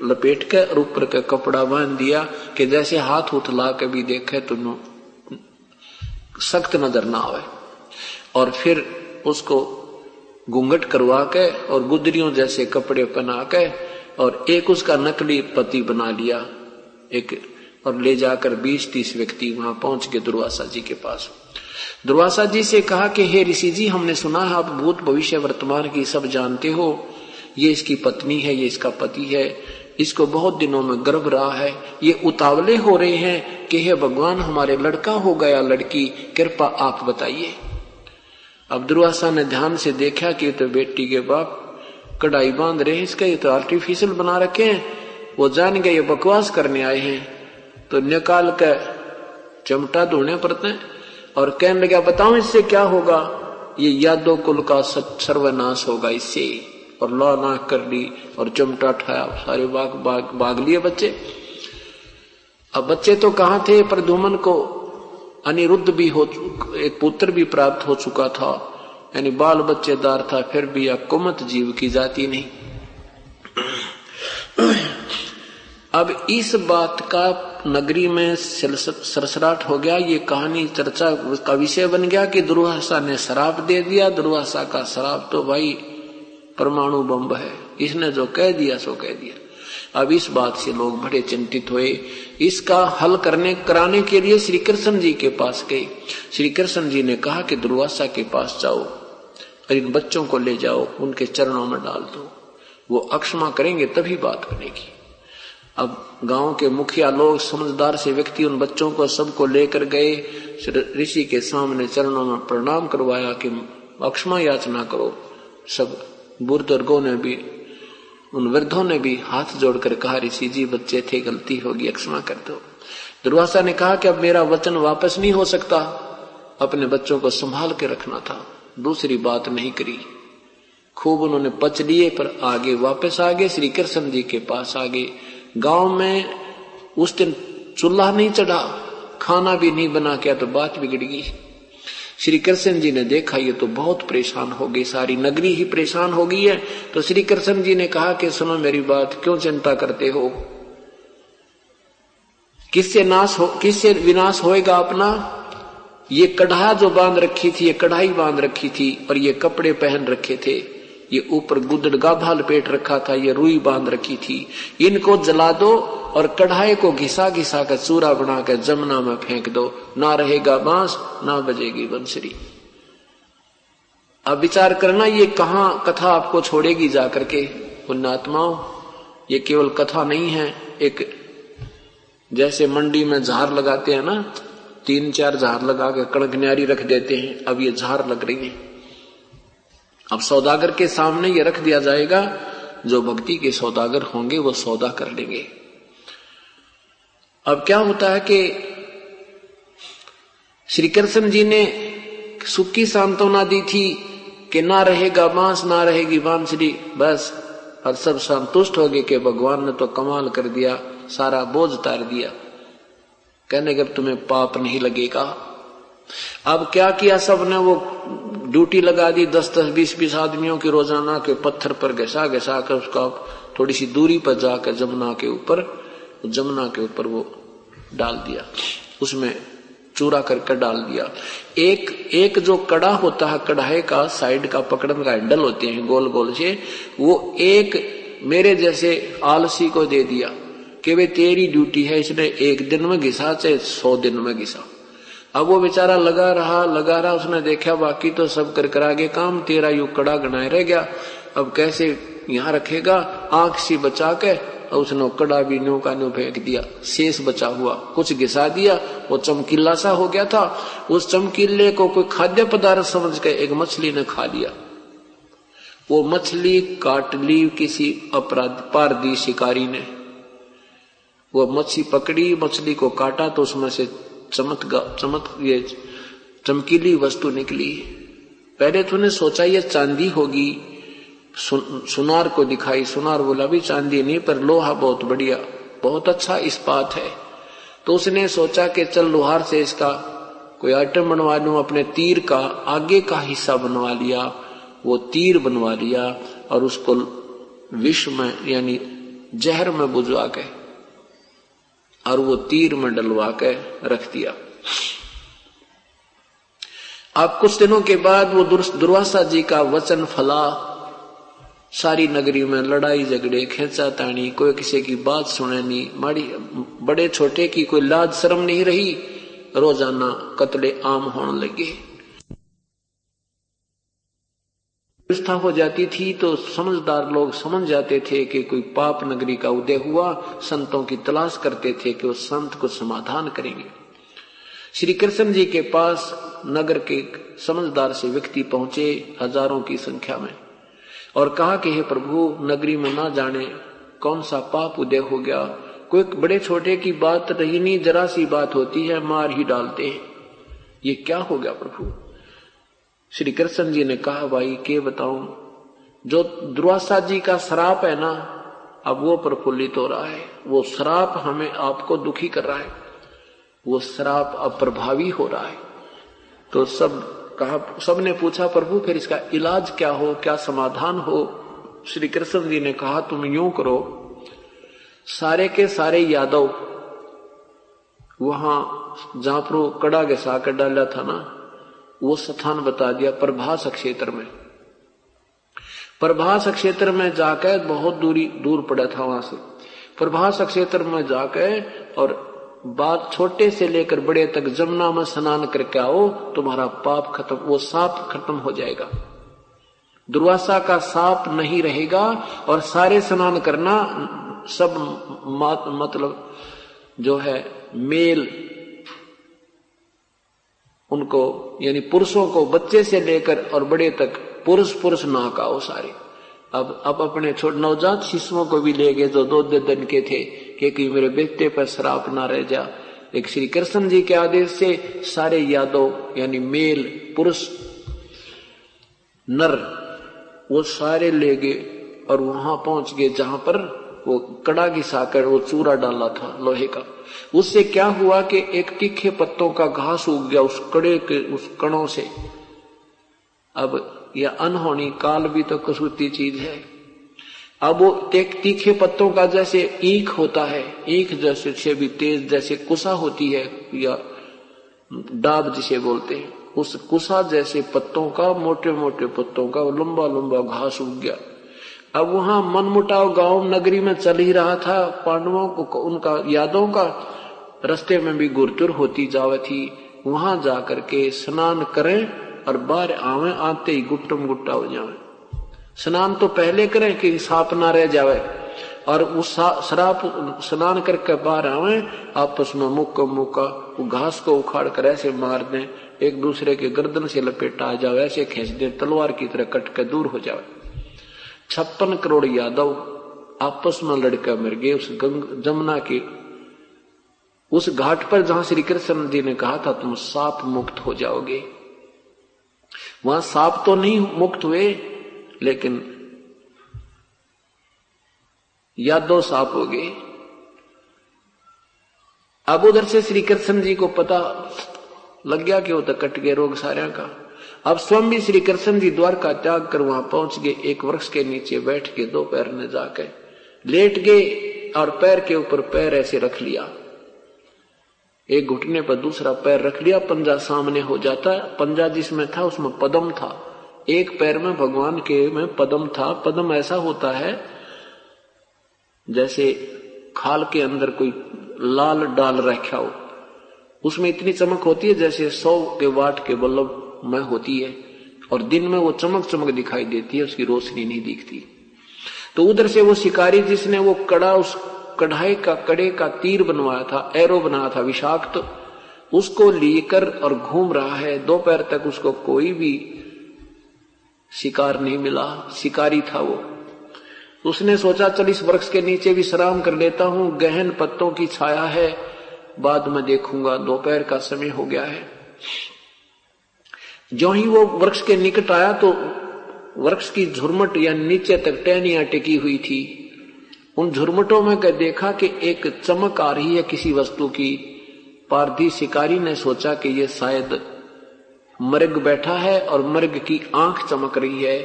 लपेट कर और ऊपर का कपड़ा बाँध दिया कि जैसे हाथ उठला भी देखे तो सख्त नज़र ना आवे। और फिर उसको घूंघट करवा के और गुदरियों जैसे कपड़े पहना के और एक उसका नकली पति बना लिया, एक और ले जाकर बीस तीस व्यक्ति वहाँ पहुँच के दुर्वासा जी के पास। दुर्वासा जी से कहा कि, हे ऋषि जी, हमने सुना है, आप भूत भविष्य वर्तमान की सब जानते हो। ये इसकी पत्नी है, ये इसका पति है। इसको बहुत दिनों में गर्भ रहा है। ये उतावले हो रहे हैं कि, हे भगवान, हमारे लड़का हो गया लड़की, कृपा आप बताइए। अब दुर्वासा ने ध्यान से देखा कि तो बेटी के बाप कढ़ाई बाँध रहे इसका ये तो आर्टिफिशियल बना रखे हैं। वो जान गए, ये बकवास करने आए हैं। तो निकाल कर चमटा धोने पड़ते हैं और कहने लगा बताओ इससे क्या होगा? ये यादव कुल का सर्वनाश होगा इससे। और ला ना कर ली और चमटा ठाया सारे बाग बाग बाग लिए बच्चे। अब बच्चे तो कहाँ थे? पर धूमन को अनिरुद्ध भी हो एक पुत्र भी प्राप्त हो चुका था। यानी बाल बच्चेदार था, फिर भी यह कुमत जीव की जाती नहीं। अब इस बात का नगरी में सरसराट हो गया, ये कहानी चर्चा का विषय बन गया कि दुर्वासा ने शराब दे दिया। दुर्वासा का शराब तो भाई परमाणु बम है। इसने जो कह दिया, सो कह दिया। अब इस बात से लोग बड़े चिंतित हुए। इसका हल करने, कराने के लिए श्री कृष्ण जी के पास गए। श्री कृष्ण जी ने कहा कि दुर्वासा के पास जाओ और इन बच्चों को ले जाओ, उनके चरणों में डाल दो। वो अक्षमा करेंगे, तभी बात बनेगी। अब गाँव के मुखिया लोग, समझदार से व्यक्ति उन बच्चों को सबको लेकर गए ऋषि के सामने चरणों में प्रणाम करवाया कि अक्षमा याचना करो। सब बुज़ुर्गों ने भी, उन वृद्धों ने भी हाथ जोड़कर कहा, ऋषि जी, बच्चे थे, गलती होगी, अक्षमा कर दो। दुर्वासा ने कहा कि अब मेरा वचन वापस नहीं हो सकता। अपने बच्चों को संभाल के रखना था। दूसरी बात नहीं करी। खूब उन्होंने पच लिए, पर आगे वापस आगे श्री कृष्ण जी के पास आगे गाँव में उस दिन चूल्हा नहीं चढ़ा, खाना भी नहीं बना किया तो बात बिगड़ गई। श्री कृष्ण जी ने देखा, ये तो बहुत परेशान हो गई, सारी नगरी ही परेशान हो गई है। तो श्री कृष्ण जी ने कहा कि सुनो मेरी बात, क्यों चिंता करते हो? किससे नाश हो, किससे विनाश होएगा अपना? ये कढ़ा जो बाँध रखी थी, ये कढ़ाई बाँध रखी थी और ये कपड़े पहन रखे थे। ये ऊपर गुदड़ गाभा लपेट रखा था, ये रुई बाँध रखी थी। इनको जला दो और कढ़ाई को घिसा घिसा कर चूरा बना कर जमुना में फेंक दो। ना रहेगा बाँस, ना बजेगी बंसरी। अब विचार करना, ये कहा कथा आपको छोड़ेगी जाकर के? पुण्यात्माओं, ये केवल कथा नहीं है, एक जैसे मंडी में झार लगाते हैं ना, तीन चार झार लगा के कणक न्यारी रख देते हैं, अब ये झार लग रही है। अब सौदागर के सामने ये रख दिया जाएगा, जो भक्ति के सौदागर होंगे, वो सौदा कर लेंगे। अब क्या होता है कि श्री कृष्ण जी ने सुख की सांत्वना दी थी कि ना रहेगा बाँस, ना रहेगी बांसुरी, बस और सब संतुष्ट हो गए कि भगवान ने तो कमाल कर दिया, सारा बोझ उतार दिया। कहने के तुम्हें पाप नहीं लगेगा। अब क्या किया सबने? वो ड्यूटी लगा दी दस दस बीस बीस आदमियों की रोज़ाना के पत्थर पर घसा घसा कर उसका थोड़ी सी दूरी पर जाकर जमुना के ऊपर, जमुना के ऊपर वो डाल दिया। उसमें चूरा करके डाल दिया। एक एक जो कड़ा होता है, कढ़ाई का साइड का पकड़न का हैंडल होते हैं गोल गोल से, वो एक मेरे जैसे आलसी को दे दिया कि वे तेरी ड्यूटी है, इसने एक दिन में घिसा चाहे सौ दिन में घिसा। अब वो बेचारा लगा रहा लगा रहा, उसने देखा, बाकी तो सब कर कर आगे काम तेरा यू कड़ा गनाए रह गया। अब कैसे यहाँ रखेगा? आँख सी बचा के और उसने कड़ा भी न्यू का न्यू फेंक दिया, शेष बचा हुआ, कुछ घिसा दिया, वो चमकीला सा हो गया था। उस चमकीले को कोई खाद्य पदार्थ समझ के एक मछली ने खा लिया। वो मछली काट ली किसी अपराध पारदी शिकारी ने। वो मछली पकड़ी, मछली को काटा तो उसमें से चमक चमक ये चमकीली वस्तु निकली। पहले तूने सोचा ये चांदी होगी। सु, सुनार को दिखाई। सुनार बोला भी चांदी नहीं पर लोहा बहुत बढ़िया बहुत अच्छा इस्पात है। तो उसने सोचा कि चल लोहार से इसका कोई आइटम बनवा लू अपने तीर का आगे का हिस्सा बनवा लिया वो तीर बनवा लिया और उसको विश्व में यानी जहर में बुझवा के और वो तीर में डलवा के रख दिया। अब कुछ दिनों के बाद वो दुर्वासा जी का वचन फला। सारी नगरी में लड़ाई झगड़े खेचा ताणी कोई किसी की बात सुने नहीं। माड़ी, बड़े छोटे की कोई लाज शर्म नहीं रही। रोज़ाना कतले आम होने लगे। व्यवस्था हो जाती थी तो समझदार लोग समझ जाते थे कि कोई पाप नगरी का उदय हुआ, संतों की तलाश करते थे कि वो संत को समाधान करेंगे। श्री कृष्ण जी के पास नगर के समझदार से व्यक्ति पहुँचे हज़ारों की संख्या में और कहा कि, हे प्रभु, नगरी में ना जाने कौन सा पाप उदय हो गया। कोई बड़े छोटे की बात रही नहीं, जरा सी बात होती है, मार ही डालते हैं। ये क्या हो गया प्रभु? श्री कृष्ण जी ने कहा, भाई, के बताऊँ? जो दुर्वासा जी का श्राप है ना, अब वो प्रफुल्लित हो रहा है। वो श्राप हमें आपको दुखी कर रहा है। वो श्राप अब प्रभावी हो रहा है। तो सब कहा, सबने पूछा, प्रभु, फिर इसका इलाज क्या हो? क्या समाधान हो? श्री कृष्ण जी ने कहा, तुम यूँ करो, सारे के सारे यादव, वहाँ जहाँ पर कड़ा के साकर डाला था ना वो स्थान बता दिया प्रभास क्षेत्र में। प्रभास क्षेत्र में जाकर बहुत दूरी, दूर पड़ा था वहाँ से। प्रभास क्षेत्र में जाकर और बात छोटे से लेकर बड़े तक जमुना में स्नान करके आओ, तुम्हारा पाप खत्म, वो साप खत्म हो जाएगा। दुर्वासा का साप नहीं रहेगा और सारे स्नान करना सब मतलब जो है मेल उनको, यानी पुरुषों को बच्चे से लेकर और बड़े तक पुरुष पुरुष नाकाओ सारे। अब अब अपने छोट नवजात शिशुओं को भी ले गए जो दो दिन के थे क्योंकि मेरे बेटे पर श्राप ना रह जा। एक श्री कृष्ण जी के आदेश से सारे यादव यानी मेल, पुरुष, नर, वो सारे ले गए और वहाँ पहुँच गए जहाँ पर वो कड़ा घिसाकर वो चूरा डाला था लोहे का। उससे क्या हुआ कि एक तीखे पत्तों का घास उग गया उस कड़े के, उस कणों से। अब यह अनहोनी काल भी तो कसूती चीज़ है। अब वो एक तीखे पत्तों का जैसे ईख होता है, ईख जैसे, से भी तेज जैसे कुसा होती है, या डाब जिसे बोलते हैं। उस कुसा जैसे पत्तों का मोटे मोटे पत्तों का लंबा लंबा घास उग गया। अब वहाँ मनमुटाव गाँव नगरी में चल ही रहा था। पांडवों को उनका यादों का रस्ते में भी गुरतुर होती जावे थी। वहाँ जाकर के स्नान करें और बाहर आवे आते ही गुट्टम गुट्टा हो जावे। स्नान तो पहले करें कि साप ना रह जावे। और उस शराब स्नान करके बाहर आवे, आपस में मुक्का मुक्का घास को उखाड़ कर ऐसे मार दें। एक दूसरे के गर्दन से लपेटा आ जावे, ऐसे खींच दे, तलवार की तरह कट के दूर हो जावे। छप्पन करोड़ यादव आपस में लड़कर मर गए उस गंग, जमुना के। उस घाट पर जहाँ श्री कृष्ण जी ने कहा था, तुम साप मुक्त हो जाओगे। वहाँ साप तो नहीं मुक्त हुए, लेकिन यादव साप हो गए। अब उधर से श्री कृष्ण जी को पता लग गया कि वो तो कट गए रोग सारे का। अब स्वामी श्री कृष्ण जी द्वार का त्याग कर वहाँ पहुँच गए। एक वृक्ष के नीचे बैठ के दो पैर ने जाके लेट गए और पैर के ऊपर पैर ऐसे रख लिया। एक घुटने पर दूसरा पैर रख लिया। पंजा सामने हो जाता। पंजा जिसमें था, उसमें पदम था। एक पैर में भगवान के में पदम था। पदम ऐसा होता है जैसे खाल के अंदर कोई लाल डाल रखा हो। उसमें इतनी चमक होती है जैसे सौ के वाट के बल्लभ में होती है और दिन में वो चमक चमक दिखाई देती है, उसकी रोशनी नहीं दिखती। तो उधर से वो शिकारी जिसने वो कड़ा, उस कढ़ाई का, कड़े का तीर बनवाया था, एरो बनाया था, विषाक्त तो उसको लेकर और घूम रहा है। दोपहर तक उसको कोई भी शिकार नहीं मिला, शिकारी था वो। उसने सोचा, चल इस वृक्ष के नीचे विश्राम कर लेता हूँ, गहन पत्तों की छाया है, बाद में देखूँगा, दोपहर का समय हो गया है। जो ही वो वृक्ष के निकट आया तो वृक्ष की झुरमट या नीचे तक टहनिया टिकी हुई थी। उन झुरमटों में कह देखा कि एक चमक आ रही है किसी वस्तु की। पारधी शिकारी ने सोचा कि ये शायद मर्ग बैठा है और मर्ग की आँख चमक रही है।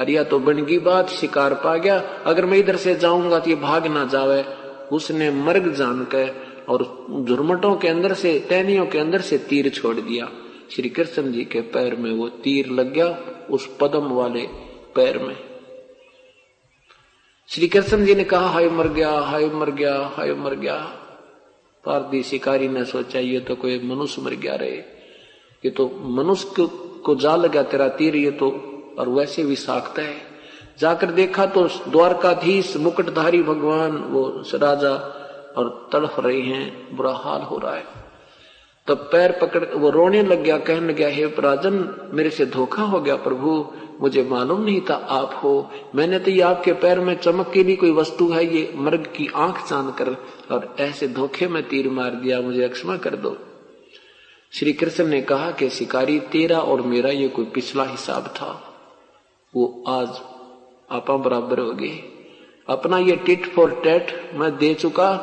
अरिया तो बनगी बात, शिकार पा गया। अगर मैं इधर से जाऊँगा तो ये भाग ना जावे। उसने मर्ग जानकर और झुरमटों के अंदर से, टहनियों के अंदर से तीर छोड़ दिया। श्री कृष्ण जी के पैर में वो तीर लग गया उस पदम वाले पैर में। श्री कृष्ण जी ने कहा, हाय मर गया, हाय मर गया, हाय मर गया। पारदी शिकारी ने सोचा, ये तो कोई मनुष्य मर गया रहे ये तो मनुष्य को जा लगा तेरा तीर, ये तो और वैसे भी साखता है। जाकर देखा तो द्वारकाधीश, मुकुटधारी भगवान, वो राजा और तड़फ रहे हैं, बुरा हाल हो रहा है। तब पैर पकड़, वो रोने लग गया, कहने लगा हे राजन, मेरे से धोखा हो गया प्रभु, मुझे मालूम नहीं था आप हो। मैंने तो ये आपके पैर में चमक के लिए कोई वस्तु है, ये मर्ग की आँख चाँद कर, और ऐसे धोखे में तीर मार दिया, मुझे अक्षमा कर दो। श्री कृष्ण ने कहा कि शिकारी तेरा और मेरा ये कोई पिछला हिसाब था। वो आज आपा बराबर हो गए। अपना ये टिट फॉर टेट मैं दे चुका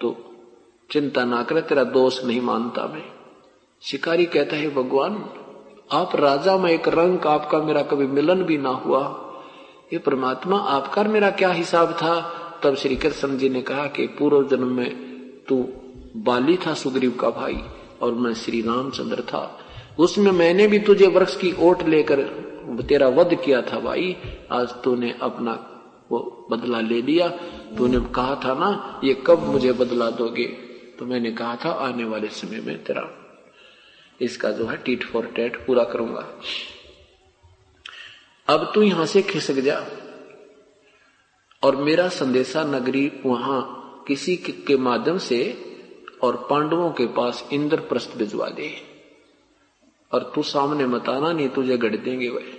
तो चिंता ना करे, तेरा दोष नहीं मानता मैं। शिकारी कहता है, भगवान, आप राजा में एक रंग आपका मेरा कभी मिलन भी ना हुआ। ये परमात्मा आपका मेरा क्या हिसाब था? तब श्री कृष्ण जी ने कहा कि पूर्व जन्म में तू बाली था, सुग्रीव का भाई, और मैं श्री रामचंद्र था। उसमें मैंने भी तुझे वृक्ष की ओट लेकर तेरा वध किया था भाई। आज तूने अपना वो बदला ले लिया। तूने कहा था ना, ये कब मुझे बदला दोगे? तो मैंने कहा था, आने वाले समय में तेरा इसका जो है टीट फॉर टेट पूरा करूँगा। अब तू यहाँ से खिसक जा और मेरा संदेशा नगरी वहाँ किसी के माध्यम से और पांडवों के पास इंद्रप्रस्थ भिजवा दे। और तू सामने मताना नहीं तुझे गढ़ देंगे वह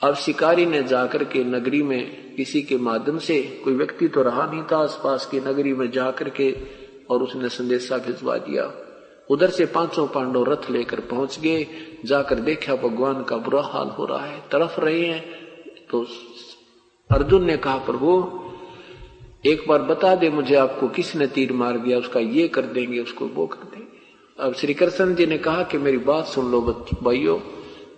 अब शिकारी ने जाकर के नगरी में किसी के माध्यम से, कोई व्यक्ति तो रहा नहीं था आसपास की नगरी में, जाकर के और उसने संदेशा भिजवा दिया। उधर से पाँचों पांडव रथ लेकर पहुँच गए। जाकर देखा भगवान का बुरा हाल हो रहा है तरफ़ रहे हैं। तो अर्जुन ने कहा, प्रभु, एक बार बता दे मुझे आपको किसने तीर मार दिया, उसका ये कर देंगे, उसको वो कर देंगे। अब श्री कृष्ण जी ने कहा कि मेरी बात सुन लो भाइयों।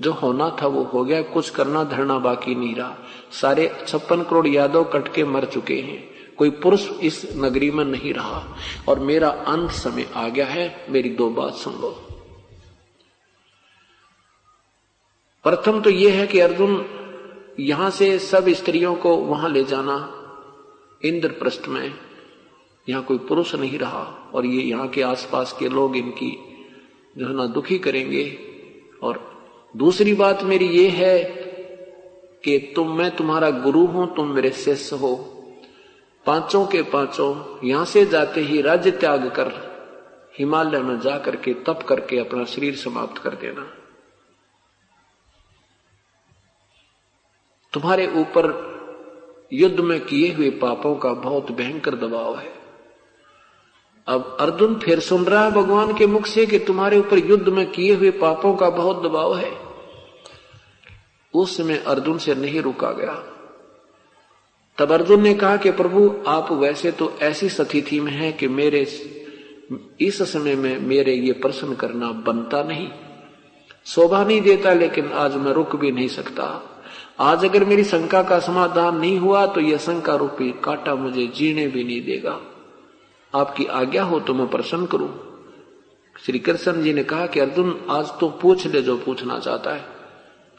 जो होना था वो हो गया, कुछ करना धरना बाकी नहीं रहा। सारे छप्पन करोड़ यादव कट के मर चुके हैं। कोई पुरुष इस नगरी में नहीं रहा और मेरा अंत समय आ गया है, मेरी दो बात सुन। लो प्रथम तो यह है कि अर्जुन यहाँ से सब स्त्रियों को वहाँ ले जाना, इंद्रप्रस्थ में, यहाँ कोई पुरुष नहीं रहा और ये यहाँ के आसपास के लोग इनकी जो है ना दुखी करेंगे। और दूसरी बात मेरी ये है कि तुम, मैं तुम्हारा गुरु हूँ, तुम मेरे शिष्य हो। पाँचों के पाँचों यहाँ से जाते ही राज्य त्याग कर हिमालय में जाकर के तप करके अपना शरीर समाप्त कर देना। तुम्हारे ऊपर युद्ध में किए हुए पापों का बहुत भयंकर दबाव है। अब अर्जुन फिर सुन रहा है भगवान के मुख से कि तुम्हारे ऊपर युद्ध में किए हुए पापों का बहुत दबाव है। उस समय अर्जुन से नहीं रुका गया। तब अर्जुन ने कहा कि प्रभु, आप वैसे तो ऐसी स्थिति में हैं कि मेरे इस समय में मेरे ये प्रश्न करना बनता नहीं। शोभा नहीं देता, लेकिन आज मैं रुक भी नहीं सकता। आज अगर मेरी शंका का समाधान नहीं हुआ तो यह शंका रूपी काटा मुझे जीने भी नहीं देगा। आपकी आज्ञा हो तो मैं प्रश्न करूँ। श्री कृष्ण जी ने कहा कि अर्जुन, आज तो पूछ ले जो पूछना चाहता है।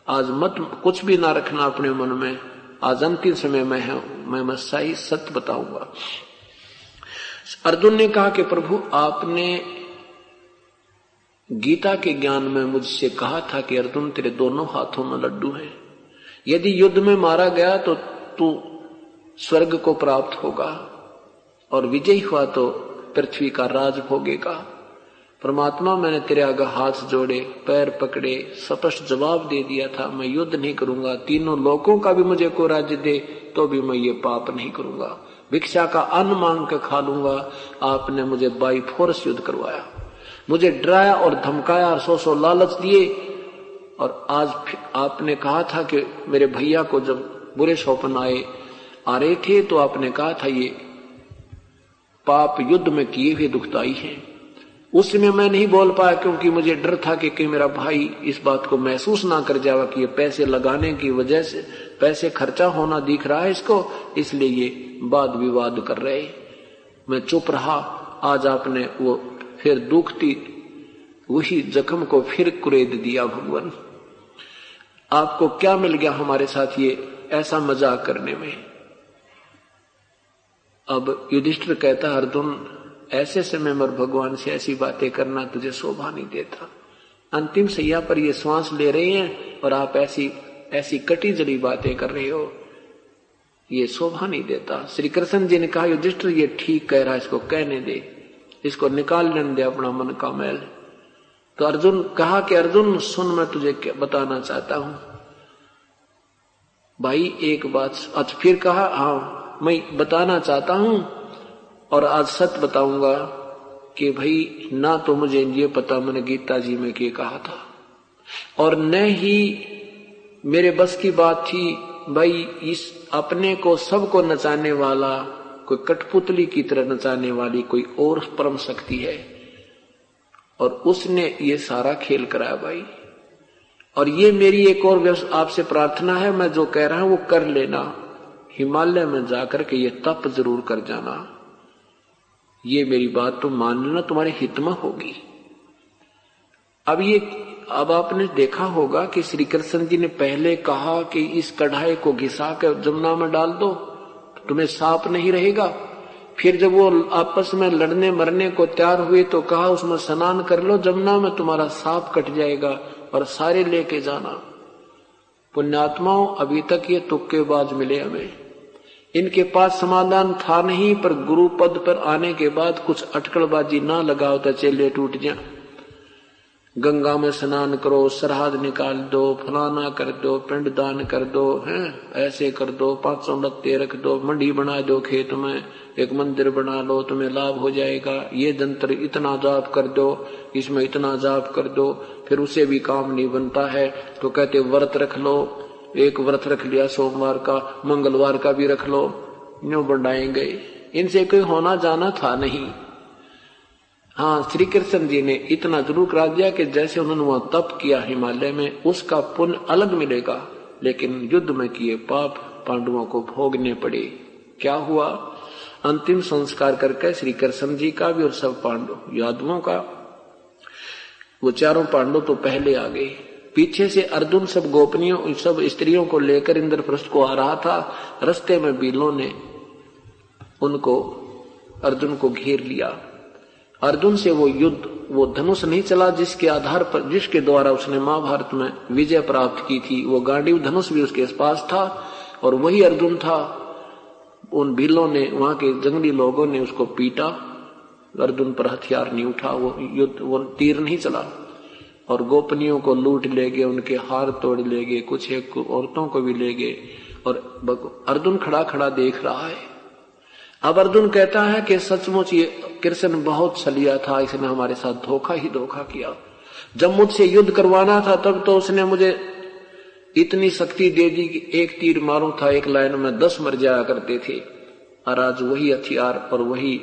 आज मत, कुछ भी ना रखना अपने मन में। आज अंतिम समय में है, मैं मैं सही सत्य बताऊँगा। अर्जुन ने कहा कि प्रभु, आपने गीता के ज्ञान में मुझसे कहा था कि अर्जुन, तेरे दोनों हाथों में लड्डू हैं। यदि युद्ध में मारा गया तो तू स्वर्ग को प्राप्त होगा और विजयी हुआ तो पृथ्वी का राज भोगेगा। परमात्मा, मैंने तेरे आगे हाथ जोड़े, पैर पकड़े, स्पष्ट जवाब दे दिया था, मैं युद्ध नहीं करूँगा, तीनों लोगों का भी मुझे को राज्य दे तो भी मैं ये पाप नहीं करूँगा। भिक्षा का अन्न मांग कर खा लूँगा, आपने मुझे बाई फोर्स युद्ध करवाया। मुझे डराया और धमकाया और सौ सौ लालच दिए, और आज आपने कहा था कि मेरे भैया को जब बुरे स्वप्न आए, आ रहे थे तो आपने कहा था, ये पाप युद्ध में किए हुए दुखदाई हैं। उस समय मैं नहीं बोल पाया क्योंकि मुझे डर था कि कहीं मेरा भाई इस बात को महसूस ना कर जावा कि ये पैसे लगाने की वजह से पैसे खर्चा होना दिख रहा है इसको, इसलिए ये वाद विवाद कर रहे मैं चुप रहा, आज आपने वो फिर दुखती, वही जख्म को फिर कुरेद दिया भगवान। आपको क्या मिल गया हमारे साथ ये ऐसा मज़ाक करने में? अब युधिष्ठिर कहता, अर्जुन ऐसे समय में भगवान से ऐसी बातें करना तुझे शोभा नहीं देता। अंतिम सैया पर ये श्वास ले रहे हैं और आप ऐसी ऐसी कटी जली बातें कर रहे हो। ये शोभा नहीं देता। श्री कृष्ण जी ने कहा, युधिष्ठिर, ये ठीक कह रहा है, इसको कहने दे। इसको निकाल लेने दे अपना मन का मैल। तो अर्जुन कहा कि, अर्जुन, सुन, मैं तुझे बताना चाहता हूँ। भाई, एक बात अच्छा फिर कहा हाँ मैं बताना चाहता हूँ और आज सच बताऊँगा कि भाई, ना तो मुझे ये पता, मैंने गीता जी में क्या कहा था। और न ही मेरे बस की बात थी, भाई, इस अपने को, सबको नचाने वाला, कोई कठपुतली की तरह नचाने वाली कोई और परम शक्ति है। और उसने ये सारा खेल कराया भाई। और ये मेरी एक और आपसे प्रार्थना है, मैं जो कह रहा हूँ, वो कर लेना। हिमालय में जाकर के ये तप ज़रूर कर जाना। ये मेरी बात तो मान लेना तुम्हारे हित में होगी। अब ये, अब आपने देखा होगा कि श्री कृष्ण जी ने पहले कहा कि इस कढ़ाई को घिसा कर जमुना में डाल दो तो तुम्हें साप नहीं रहेगा। फिर जब वो आपस में लड़ने मरने को तैयार हुए तो कहा, उसमें स्नान कर लो, जमुना में तुम्हारा सांप कट जाएगा और सारे लेके जाना। पुण्यात्माओं, अभी तक ये तुक्केबाज मिले हमें। इनके पास समाधान था नहीं, पर गुरु पद पर आने के बाद कुछ अटकलबाजी ना लगाओ तो चेले टूट जा गंगा में स्नान करो, सरहद निकाल दो, फलाना कर दो, पिंड दान कर दो, हैं? ऐसे कर दो, पाँच सौ लत्ते रख दो, मंडी बना दो खेत में, एक मंदिर बना लो, तुम्हें लाभ हो जाएगा। ये जंत्र इतना जाप कर दो, इसमें इतना जाप कर दो, फिर उसे भी काम नहीं बनता है। तो कहते, व्रत रख लो एक व्रत रख लिया, सोमवार का, मंगलवार का भी रख लो, न्यू बढ़ाएँगे इनसे कोई होना जाना था नहीं। हाँ श्री कृष्ण जी ने इतना ज़रूर करा दिया कि जैसे उन्होंने वहाँ तप किया हिमालय में, उसका पुण्य अलग मिलेगा। लेकिन युद्ध में किए पाप पांडवों को भोगने पड़े। क्या हुआ? अंतिम संस्कार करके श्री कृष्ण जी का भी और सब पांडव, यादवों का। वो चारों पांडव तो पहले आ गए। पीछे से अर्जुन सब गोपनियों सब स्त्रियों को लेकर इंद्रप्रस्थ को आ रहा था। रस्ते में बीलों ने उनको, अर्जुन को घेर लिया। अर्जुन से वो युद्ध, वो धनुष नहीं चला जिसके आधार पर, जिसके द्वारा उसने महाभारत में विजय प्राप्त की थी। वो गांडीव धनुष भी उसके पास था और वही अर्जुन था। उन भीलों ने, वहाँ के जंगली लोगों ने उसको पीटा। अर्जुन पर हथियार नहीं उठा, वो युद्ध, वो तीर नहीं चला। और गोपनियों को लूट ले गए उनके हार तोड़ ले गए कुछ एक औरतों को भी ले गए और अर्जुन खड़ा खड़ा देख रहा है। अब अर्जुन कहता है कि सचमुच ये कृष्ण बहुत छलिया था, इसने हमारे साथ धोखा ही धोखा किया। जब मुझसे युद्ध करवाना था, तब तो उसने मुझे इतनी शक्ति दे दी कि एक तीर मारू था, एक लाइन में दस मर जाया करते थे। और आज वही हथियार और वही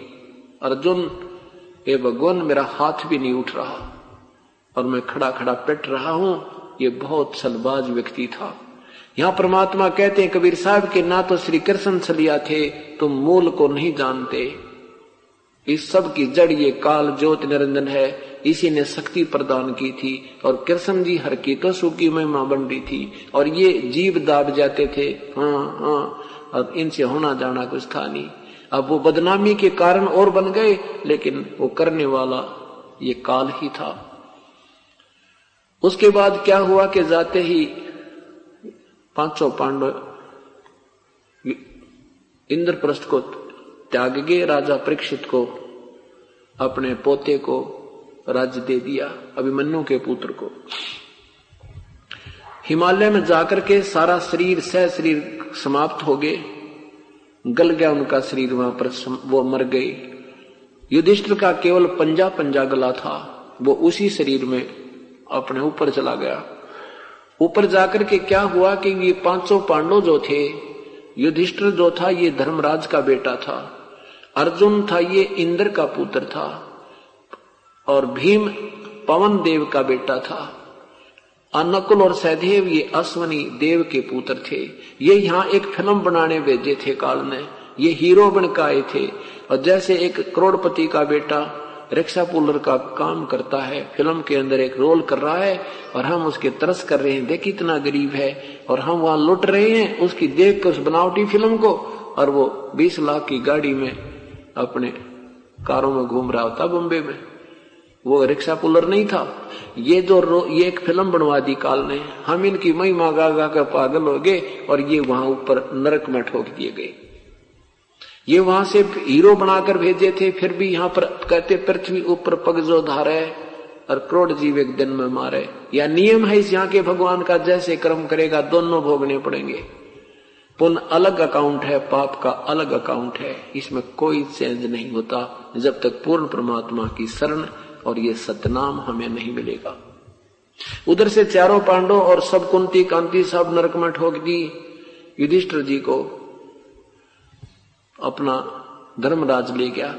अर्जुन ये भगवान मेरा हाथ भी नहीं उठ रहा। और मैं खड़ा खड़ा पिट रहा हूँ। ये बहुत सलबाज व्यक्ति था। यहाँ परमात्मा कहते हैं, कबीर साहब, के ना तो श्री कृष्ण सलिया थे तुम मूल को नहीं जानते। इस सब की जड़, ये काल ज्योत निरंजन है। इसी ने शक्ति प्रदान की थी। और कृष्ण जी हर की तो सुखी महिमा बन रही थी। और ये जीव दाब जाते थे। हाँ हाँ और इनसे होना जाना कुछ था नहीं। अब वो बदनामी के कारण और बन गए, लेकिन वो करने वाला ये काल ही था। उसके बाद क्या हुआ कि जाते ही पाँचों पांडव इंद्रप्रस्थ को त्याग गए राजा परीक्षित को अपने पोते को राज्य दे दिया, अभिमन्यु के पुत्र को। हिमालय में जाकर के सारा शरीर, सह शरीर समाप्त हो गए। गल गया उनका शरीर वहाँ पर, वो मर गए। युधिष्ठिर का केवल पंजा पंजा गला था, वो उसी शरीर में अपने ऊपर चला गया। ऊपर जाकर के क्या हुआ कि ये पाँचों पांडव जो थे, युधिष्ठिर जो था, ये धर्मराज का बेटा था। अर्जुन था, ये इंद्र का पुत्र था। और भीम पवन देव का बेटा था। अनकुल और सहदेव, ये अश्वनी देव के पुत्र थे। ये यहाँ एक फ़िल्म बनाने भेजे थे काल ने ये हीरो बन के आए थे। और जैसे एक करोड़पति का बेटा रिक्शा पुलर का काम करता है, फ़िल्म के अंदर एक रोल कर रहा है और हम उसके तरस कर रहे हैं, देख इतना गरीब है और हम वहाँ लुट रहे हैं, उसकी देख कर उस बनावटी फ़िल्म को और वो बीस लाख की गाड़ी में अपने कारों में घूम रहा होता बॉम्बे में। वो रिक्शा पुलर नहीं था। ये जो ये एक फ़िल्म बनवा दी काल ने हम इनकी महिमा गा गा कर पागल हो गए और ये वहाँ ऊपर नरक में ठोक दिए गए। ये वहाँ से हीरो बनाकर भेजे थे, फिर भी यहाँ पर कहते, पृथ्वी ऊपर पग जो धारे और करोड़ जीव एक दिन में मारे। या नियम है इस यहाँ के भगवान का, जैसे कर्म करेगा, दोनों भोगने पड़ेंगे। पुण्य अलग अकाउंट है, पाप का अलग अकाउंट है। इसमें कोई चेंज नहीं होता, जब तक पूर्ण परमात्मा की शरण और ये सतनाम हमें नहीं मिलेगा। उधर से चारों पांडव और सब कुंती कांति सब नरक में ठोक दी। युधिष्ठर जी को अपना धर्मराज ले गया।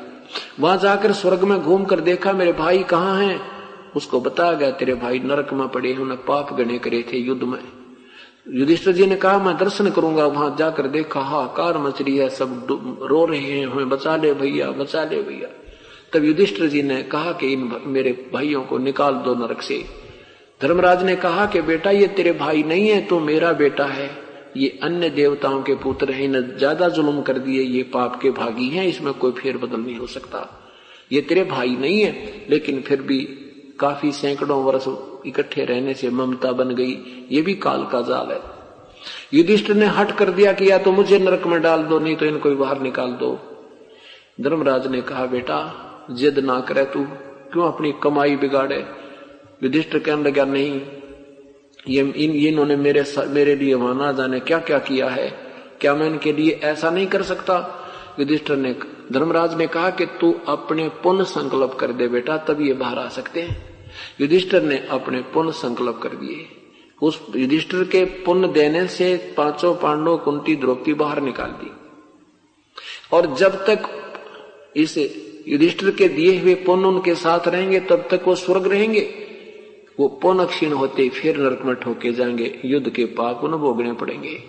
वहाँ जाकर स्वर्ग में घूम कर देखा, मेरे भाई कहाँ हैं? उसको बताया गया, तेरे भाई नरक में पड़े उन्हें पाप गणे करे थे युद्ध में। युधिष्ठिर जी ने कहा, मैं दर्शन करूँगा। वहाँ जाकर देखा, हा, कार मचरी है, सब रो रहे हैं, हमें बचा ले भैया, बचा ले भैया। तब युधिष्ठिर जी ने कहा कि इन मेरे भाइयों को निकाल दो नरक से। धर्मराज ने कहा कि, बेटा, ये तेरे भाई नहीं है तो मेरा बेटा है। ये अन्य देवताओं के पुत्र हैं न ज़्यादा जुल्म कर दिए, ये पाप के भागी हैं, इसमें कोई फेर बदल नहीं हो सकता। ये तेरे भाई नहीं है, लेकिन फिर भी काफ़ी सैकड़ों वर्ष इकट्ठे रहने से ममता बन गई, ये भी काल का जाल है। युधिष्ठ ने हट कर दिया कि या तो मुझे नरक में डाल दो, नहीं तो इनको बाहर निकाल दो। धर्मराज ने कहा, बेटा, जिद ना करे तू, क्यों अपनी कमाई बिगाड़े? युधिष्ठ कहने लगा, नहीं ये, इन इन्होंने मेरे मेरे लिए वहाँ जाने क्या क्या किया है? क्या मैं इनके लिए ऐसा नहीं कर सकता? युधिष्ठर ने, धर्मराज ने कहा कि तू अपने पुण्य संकल्प कर दे बेटा, तब ये बाहर आ सकते हैं। युधिष्ठर ने अपने पुण्य संकल्प कर दिए। उस युधिष्ठर के पुण्य देने से पाँचों पांडव कुंती द्रौपदी बाहर निकाल दी। और जब तक इस युधिष्ठिर के दिए हुए पुण्य उनके साथ रहेंगे, तब तक वो स्वर्ग रहेंगे। वो पौन क्षीण होते फिर नरक में ठोके जाएँगे, युद्ध के पाप उन्हें भोगने पड़ेंगे।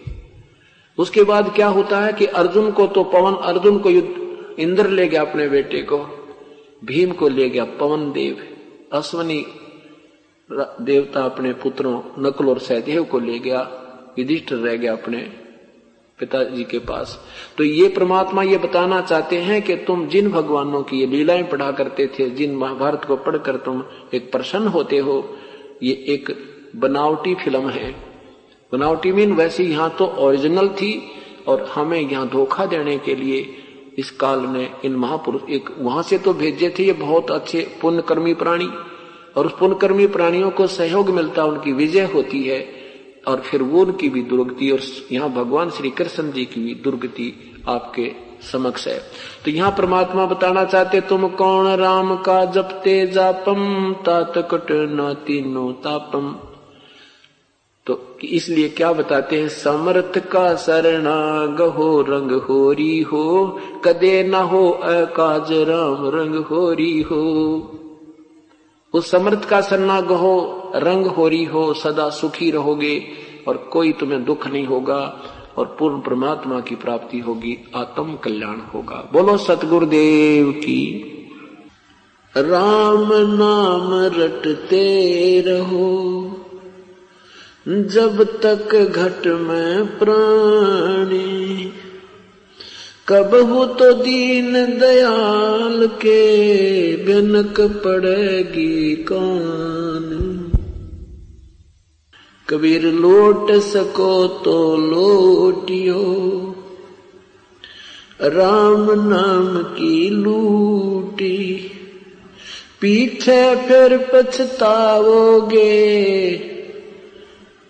उसके बाद क्या होता है कि अर्जुन को तो पवन, अर्जुन को युद्ध, इंद्र ले गया अपने बेटे को, भीम को ले गया पवन देव, अश्वनी देवता अपने पुत्रों, नकुल और सहदेव को ले गया युधिष्ठ रह गया अपने पिताजी के पास। तो ये परमात्मा ये बताना चाहते हैं कि तुम जिन भगवानों की ये लीलाएँ पढ़ा करते थे, जिन महाभारत को पढ़कर तुम एक प्रसन्न होते हो, ये एक बनावटी फ़िल्म है। बनावटी मीन वैसे यहाँ तो ओरिजिनल थी और हमें यहाँ धोखा देने के लिए इस काल ने इन महापुरुष एक वहाँ से तो भेजे थे ये बहुत अच्छे पुण्यकर्मी प्राणी। और उस पुण्यकर्मी प्राणियों को सहयोग मिलता, उनकी विजय होती है। और फिर वो उनकी भी दुर्गति और यहाँ भगवान श्री कृष्ण जी की भी दुर्गति आपके समक्ष है। तो यहाँ परमात्मा बताना चाहते, तुम कौन राम का जपते जापम तात कट न तापम? तो इसलिए क्या बताते हैं, समर्थ का शरणा गहो रंग होरी हो, कदे ना हो अकाज राम रंग होरी हो। उस समर्थ का शरणा गहो रंग होरी हो, सदा सुखी रहोगे और कोई तुम्हें दुख नहीं होगा और पूर्ण परमात्मा की प्राप्ति होगी, आत्म कल्याण होगा। बोलो सतगुरुदेव की, राम नाम रटते रहो, जब तक घट में प्राणी कब हो तो दीन दयाल के बिनक पड़ेगी कान? कबीर लोट सको तो लोटियो, राम नाम की लूटी। पीछे फिर पछताओगे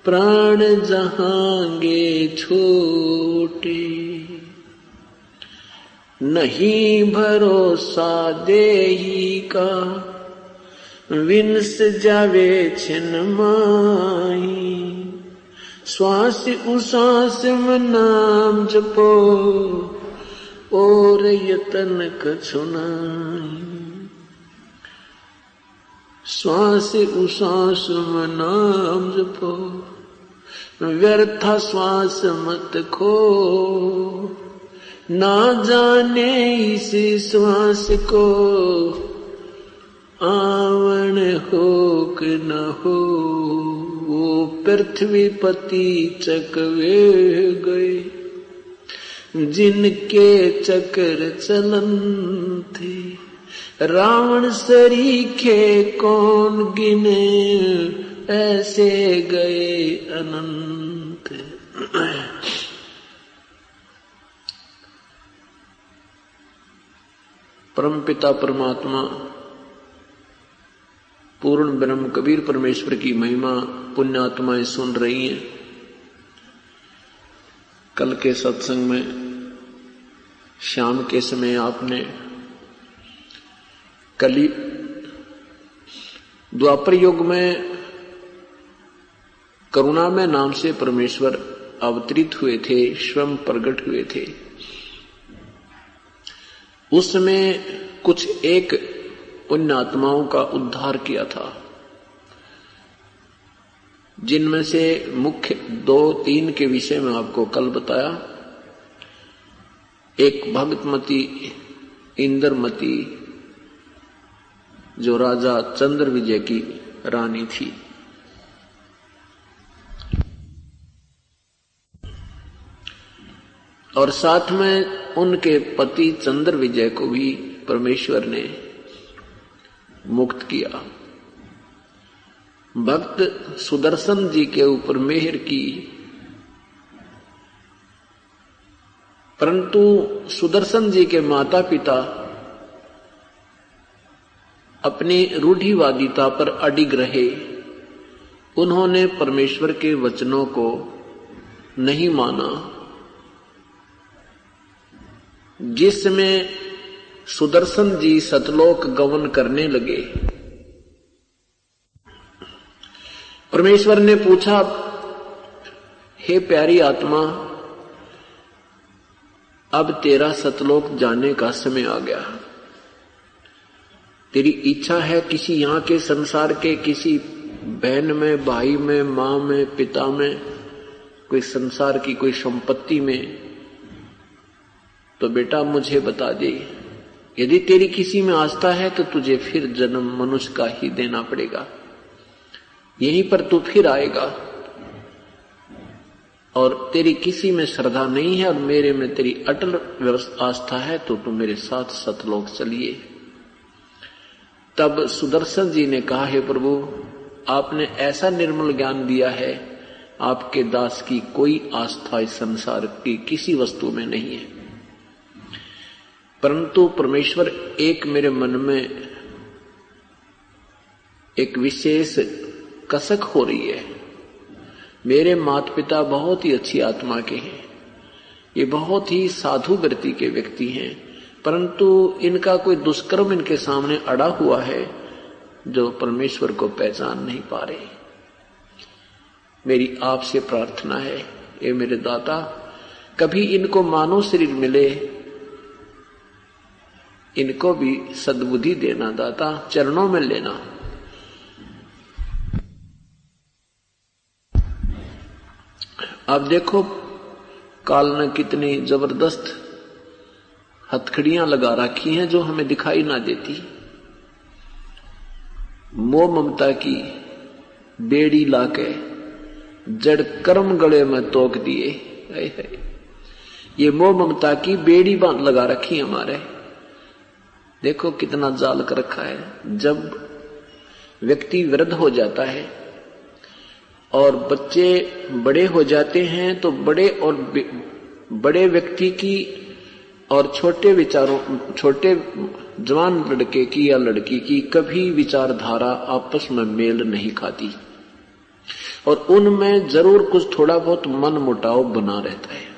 प्राण जहांगे छोटे। नहीं भरोसा देही का। विंस जावे छिन माई श्वास उसास नाम जपो, और यतन कछुनाई श्वास में नाम जपो, व्यर्था श्वास मत खो। ना जाने इस श्वास को आवण हो कि न हो। वो पृथ्वी पति चकवे गए, जिनके चक्र चलन थे। रावण सरीखे कौन गिने, ऐसे गए अनंत। परम पिता परमात्मा, पूर्ण ब्रह्म कबीर परमेश्वर की महिमा, पुण्यात्माएँ सुन रही हैं। कल के सत्संग में, शाम के समय आपने कली, द्वापर युग में करुणा में नाम से परमेश्वर अवतरित हुए थे, स्वयं प्रकट हुए थे। उसमें कुछ एक पुण्यात्माओं का उद्धार किया था। जिनमें से मुख्य दो तीन के विषय में आपको कल बताया। एक भगतमती, इंद्रमती, जो राजा चंद्र विजय की रानी थी। और साथ में उनके पति चंद्र विजय को भी परमेश्वर ने मुक्त किया। भक्त सुदर्शन जी के ऊपर मेहर की। परंतु सुदर्शन जी के माता पिता अपनी रूढ़िवादिता पर अडिग रहे। उन्होंने परमेश्वर के वचनों को नहीं माना। जिसमें सुदर्शन जी सतलोक गवन करने लगे। परमेश्वर ने पूछा, हे प्यारी आत्मा, अब तेरा सतलोक जाने का समय आ गया। तेरी इच्छा है किसी यहाँ के संसार के, किसी बहन में, भाई में, माँ में, पिता में, कोई संसार की कोई संपत्ति में तो बेटा मुझे बता दे, यदि तेरी किसी में आस्था है तो तुझे फिर जन्म मनुष्य का ही देना पड़ेगा। यहीं पर तू फिर आएगा। और तेरी किसी में श्रद्धा नहीं है और मेरे में तेरी अटल आस्था है तो तू मेरे साथ सतलोक चलिए। तब सुदर्शन जी ने कहा, है प्रभु, आपने ऐसा निर्मल ज्ञान दिया है, आपके दास की कोई आस्था इस संसार की किसी वस्तु में नहीं है। परंतु परमेश्वर एक मेरे मन में एक विशेष कसक हो रही है। मेरे माता पिता बहुत ही अच्छी आत्मा के हैं। ये बहुत ही साधु वृत्ति के व्यक्ति हैं, परंतु इनका कोई दुष्कर्म इनके सामने अड़ा हुआ है जो परमेश्वर को पहचान नहीं पा रहे। मेरी आपसे प्रार्थना है ये मेरे दाता, कभी इनको मानव शरीर मिले इनको भी सद्बुद्धि देना, दाता चरणों में लेना। अब देखो, काल ने कितनी ज़बरदस्त हथखड़ियाँ लगा रखी हैं जो हमें दिखाई ना देती। मोह ममता की बेड़ी लाके जड़ कर्म गले में तोक दिए। ये मोह ममता की बेड़ी बाँध लगा रखी हमारे। देखो कितना जाल कर रखा है। जब व्यक्ति वृद्ध हो जाता है और बच्चे बड़े हो जाते हैं तो बड़े और बड़े व्यक्ति की और छोटे विचारों, छोटे जवान लड़के की या लड़की की कभी विचारधारा आपस में मेल नहीं खाती। और उनमें ज़रूर कुछ थोड़ा बहुत मन मुटाव बना रहता है।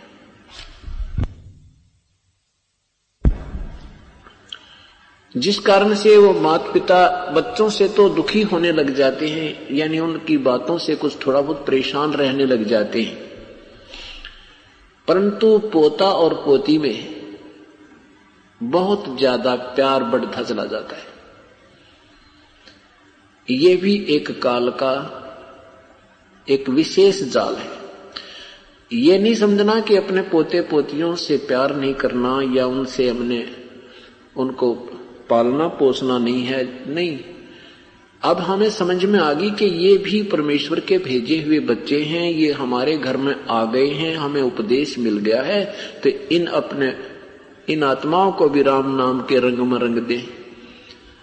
जिस कारण से वो माता पिता बच्चों से तो दुखी होने लग जाते हैं, यानी उनकी बातों से कुछ थोड़ा बहुत परेशान रहने लग जाते हैं। परंतु पोता और पोती में बहुत ज़्यादा प्यार बढ़ता चला जाता है। ये भी एक काल का एक विशेष जाल है। ये नहीं समझना कि अपने पोते पोतियों से प्यार नहीं करना या उनसे हमने उनको पालना पोसना नहीं है, नहीं। अब हमें समझ में आ गई कि ये भी परमेश्वर के भेजे हुए बच्चे हैं, ये हमारे घर में आ गए हैं, हमें उपदेश मिल गया है तो इन अपने, इन आत्माओं को भी राम नाम के रंग में रंग दें।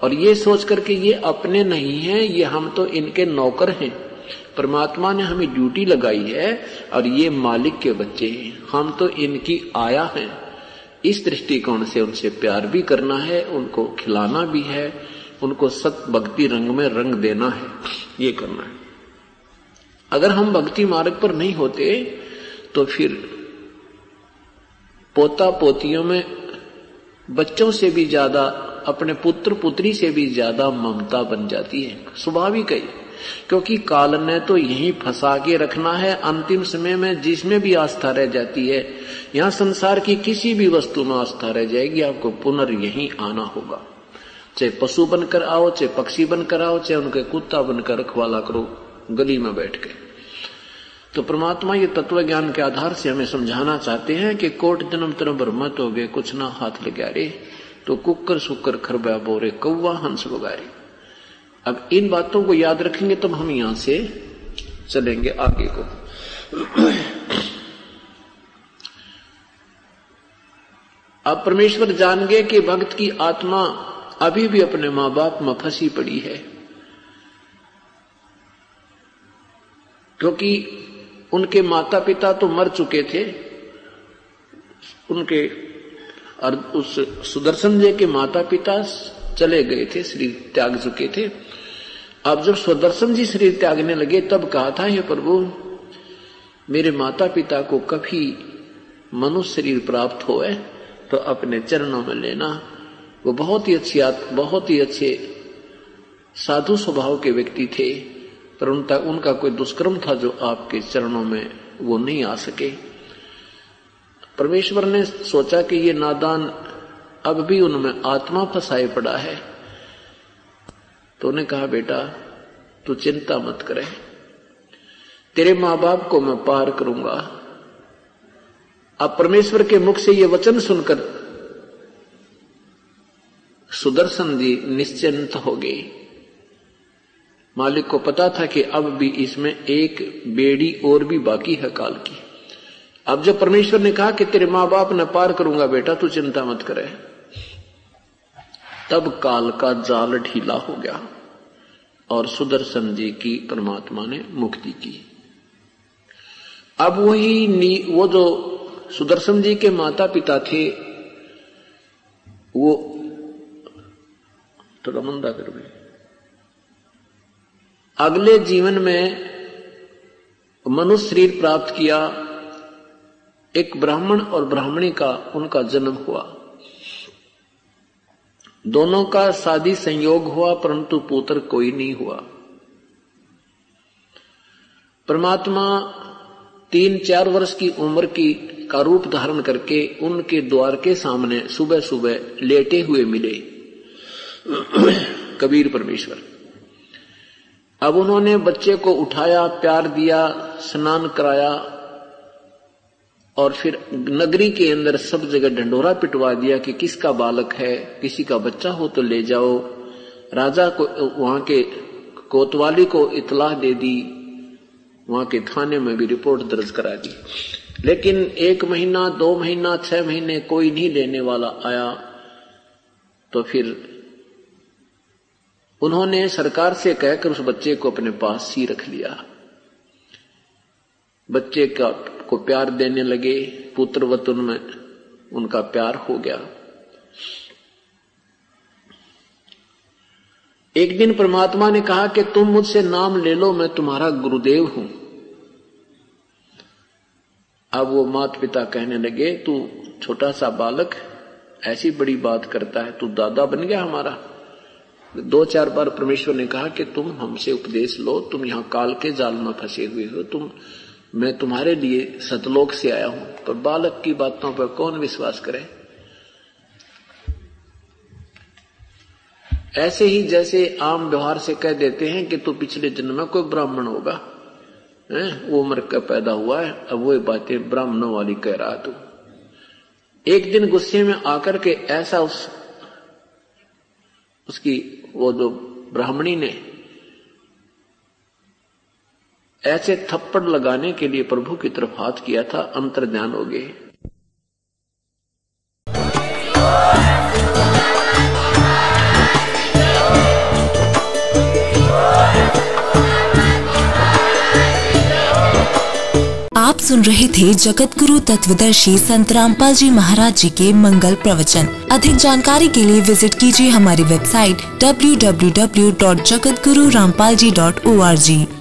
और ये सोच करके ये अपने नहीं हैं, ये हम तो इनके नौकर हैं। परमात्मा ने हमें ड्यूटी लगाई है, और ये मालिक के बच्चे हैं। हम तो इनकी आया हैं। इस दृष्टिकोण से उनसे प्यार भी करना है, उनको खिलाना भी है, उनको सत भक्ति रंग में रंग देना है, ये करना है। अगर हम भक्ति मार्ग पर नहीं होते तो फिर पोता पोतियों में बच्चों से भी ज़्यादा, अपने पुत्र पुत्री से भी ज़्यादा ममता बन जाती है। स्वाभाविक है क्योंकि काल ने तो यही फंसा के रखना है, अंतिम समय में जिसमें भी आस्था रह जाती है। यहाँ संसार की किसी भी वस्तु में आस्था रह जाएगी, आपको पुनर् यही आना होगा। चाहे पशु बनकर आओ, चाहे पक्षी बनकर आओ, चाहे उनके कुत्ता बनकर रखवाला करो, गली में बैठ के। तो परमात्मा ये तत्व ज्ञान के आधार से हमें समझाना चाहते हैं कि कोट जन्म तरह ब्रह्मत हो गए कुछ ना हाथ लगा रे तो कुकर सुकर खरबा बोरे, कौवा हंस बगारे। अब इन बातों को याद रखेंगे तब हम यहाँ से चलेंगे आगे को। अब परमेश्वर जान गए कि भक्त की आत्मा अभी भी अपने माँ बाप में फंसी पड़ी है। क्योंकि उनके माता पिता तो मर चुके थे। उनके और उस सुदर्शन जी के माता पिता चले गए थे, श्री त्याग चुके थे। अब जब स्वदर्शन जी शरीर त्यागने लगे, तब कहा था ये प्रभु, मेरे माता पिता को कभी मनुष्य शरीर प्राप्त हो तो अपने चरणों में लेना। वो बहुत ही अच्छी बहुत ही अच्छे साधु स्वभाव के व्यक्ति थे, पर उनका उनका कोई दुष्कर्म था जो आपके चरणों में वो नहीं आ सके। परमेश्वर ने सोचा कि ये नादान अब भी उनमें आत्मा फंसाए पड़ा है। तो उन्हें कहा, बेटा, तू चिंता मत करे। तेरे माँ बाप को मैं पार करूँगा। अब परमेश्वर के मुख से ये वचन सुनकर सुदर्शन जी निश्चिंत हो गए। मालिक को पता था कि अब भी इसमें एक बेड़ी और भी बाकी है काल की। अब जब परमेश्वर ने कहा कि तेरे माँ बाप ने पार करूँगा, बेटा, तू चिंता मत करे। तब काल का जाल ढीला हो गया और सुदर्शन जी की परमात्मा ने मुक्ति की। अब वही वो जो सुदर्शन जी के माता पिता थे, वो थोड़ा मंदा कर भी अगले जीवन में मनुष्य शरीर प्राप्त किया, एक ब्राह्मण और ब्राह्मणी का उनका जन्म हुआ। दोनों का शादी संयोग हुआ, परंतु पुत्र कोई नहीं हुआ। परमात्मा तीन चार वर्ष की उम्र की का रूप धारण करके उनके द्वार के सामने सुबह सुबह लेटे हुए मिले। कबीर परमेश्वर। अब उन्होंने बच्चे को उठाया, प्यार दिया, स्नान कराया और फिर नगरी के अंदर सब जगह डंडोरा पिटवा दिया कि किसका बालक है, किसी का बच्चा हो तो ले जाओ। राजा को, वहाँ के कोतवाली को इतलाह दे दी। वहाँ के थाने में भी रिपोर्ट दर्ज करा दी। लेकिन एक महीना, दो महीना, छह महीने कोई नहीं लेने वाला आया। तो फिर उन्होंने सरकार से कहकर उस बच्चे को अपने पास सी रख लिया। बच्चे का को प्यार देने लगे पुत्र वतन में उनका प्यार हो गया। एक दिन परमात्मा ने कहा कि तुम मुझसे नाम ले लो, मैं तुम्हारा गुरुदेव हूँ। अब वो माता पिता कहने लगे, तू छोटा सा बालक, ऐसी बड़ी बात करता है, तू दादा बन गया हमारा। दो चार बार परमेश्वर ने कहा कि तुम हमसे उपदेश लो, तुम यहाँ काल के जाल में फंसे हुए हो, तुम मैं तुम्हारे लिए सतलोक से आया हूँ, पर बालक की बातों पर कौन विश्वास करे? ऐसे ही जैसे आम व्यवहार से कह देते हैं कि तू पिछले जन्म में कोई ब्राह्मण होगा। है? वो उम्र का पैदा हुआ है, अब वो बातें ब्राह्मणों वाली कह रहा तू। एक दिन गुस्से में आकर के ऐसा उस, उसकी वो जो ब्राह्मणी ने ऐसे थप्पड़ लगाने के लिए प्रभु की तरफ़ हाथ किया था अंतर ध्यान हो गए। आप सुन रहे थे जगत गुरु तत्वदर्शी संत रामपाल जी महाराज जी के मंगल प्रवचन। अधिक जानकारी के लिए विज़िट कीजिए हमारी वेबसाइट www.jagatgururampalji.org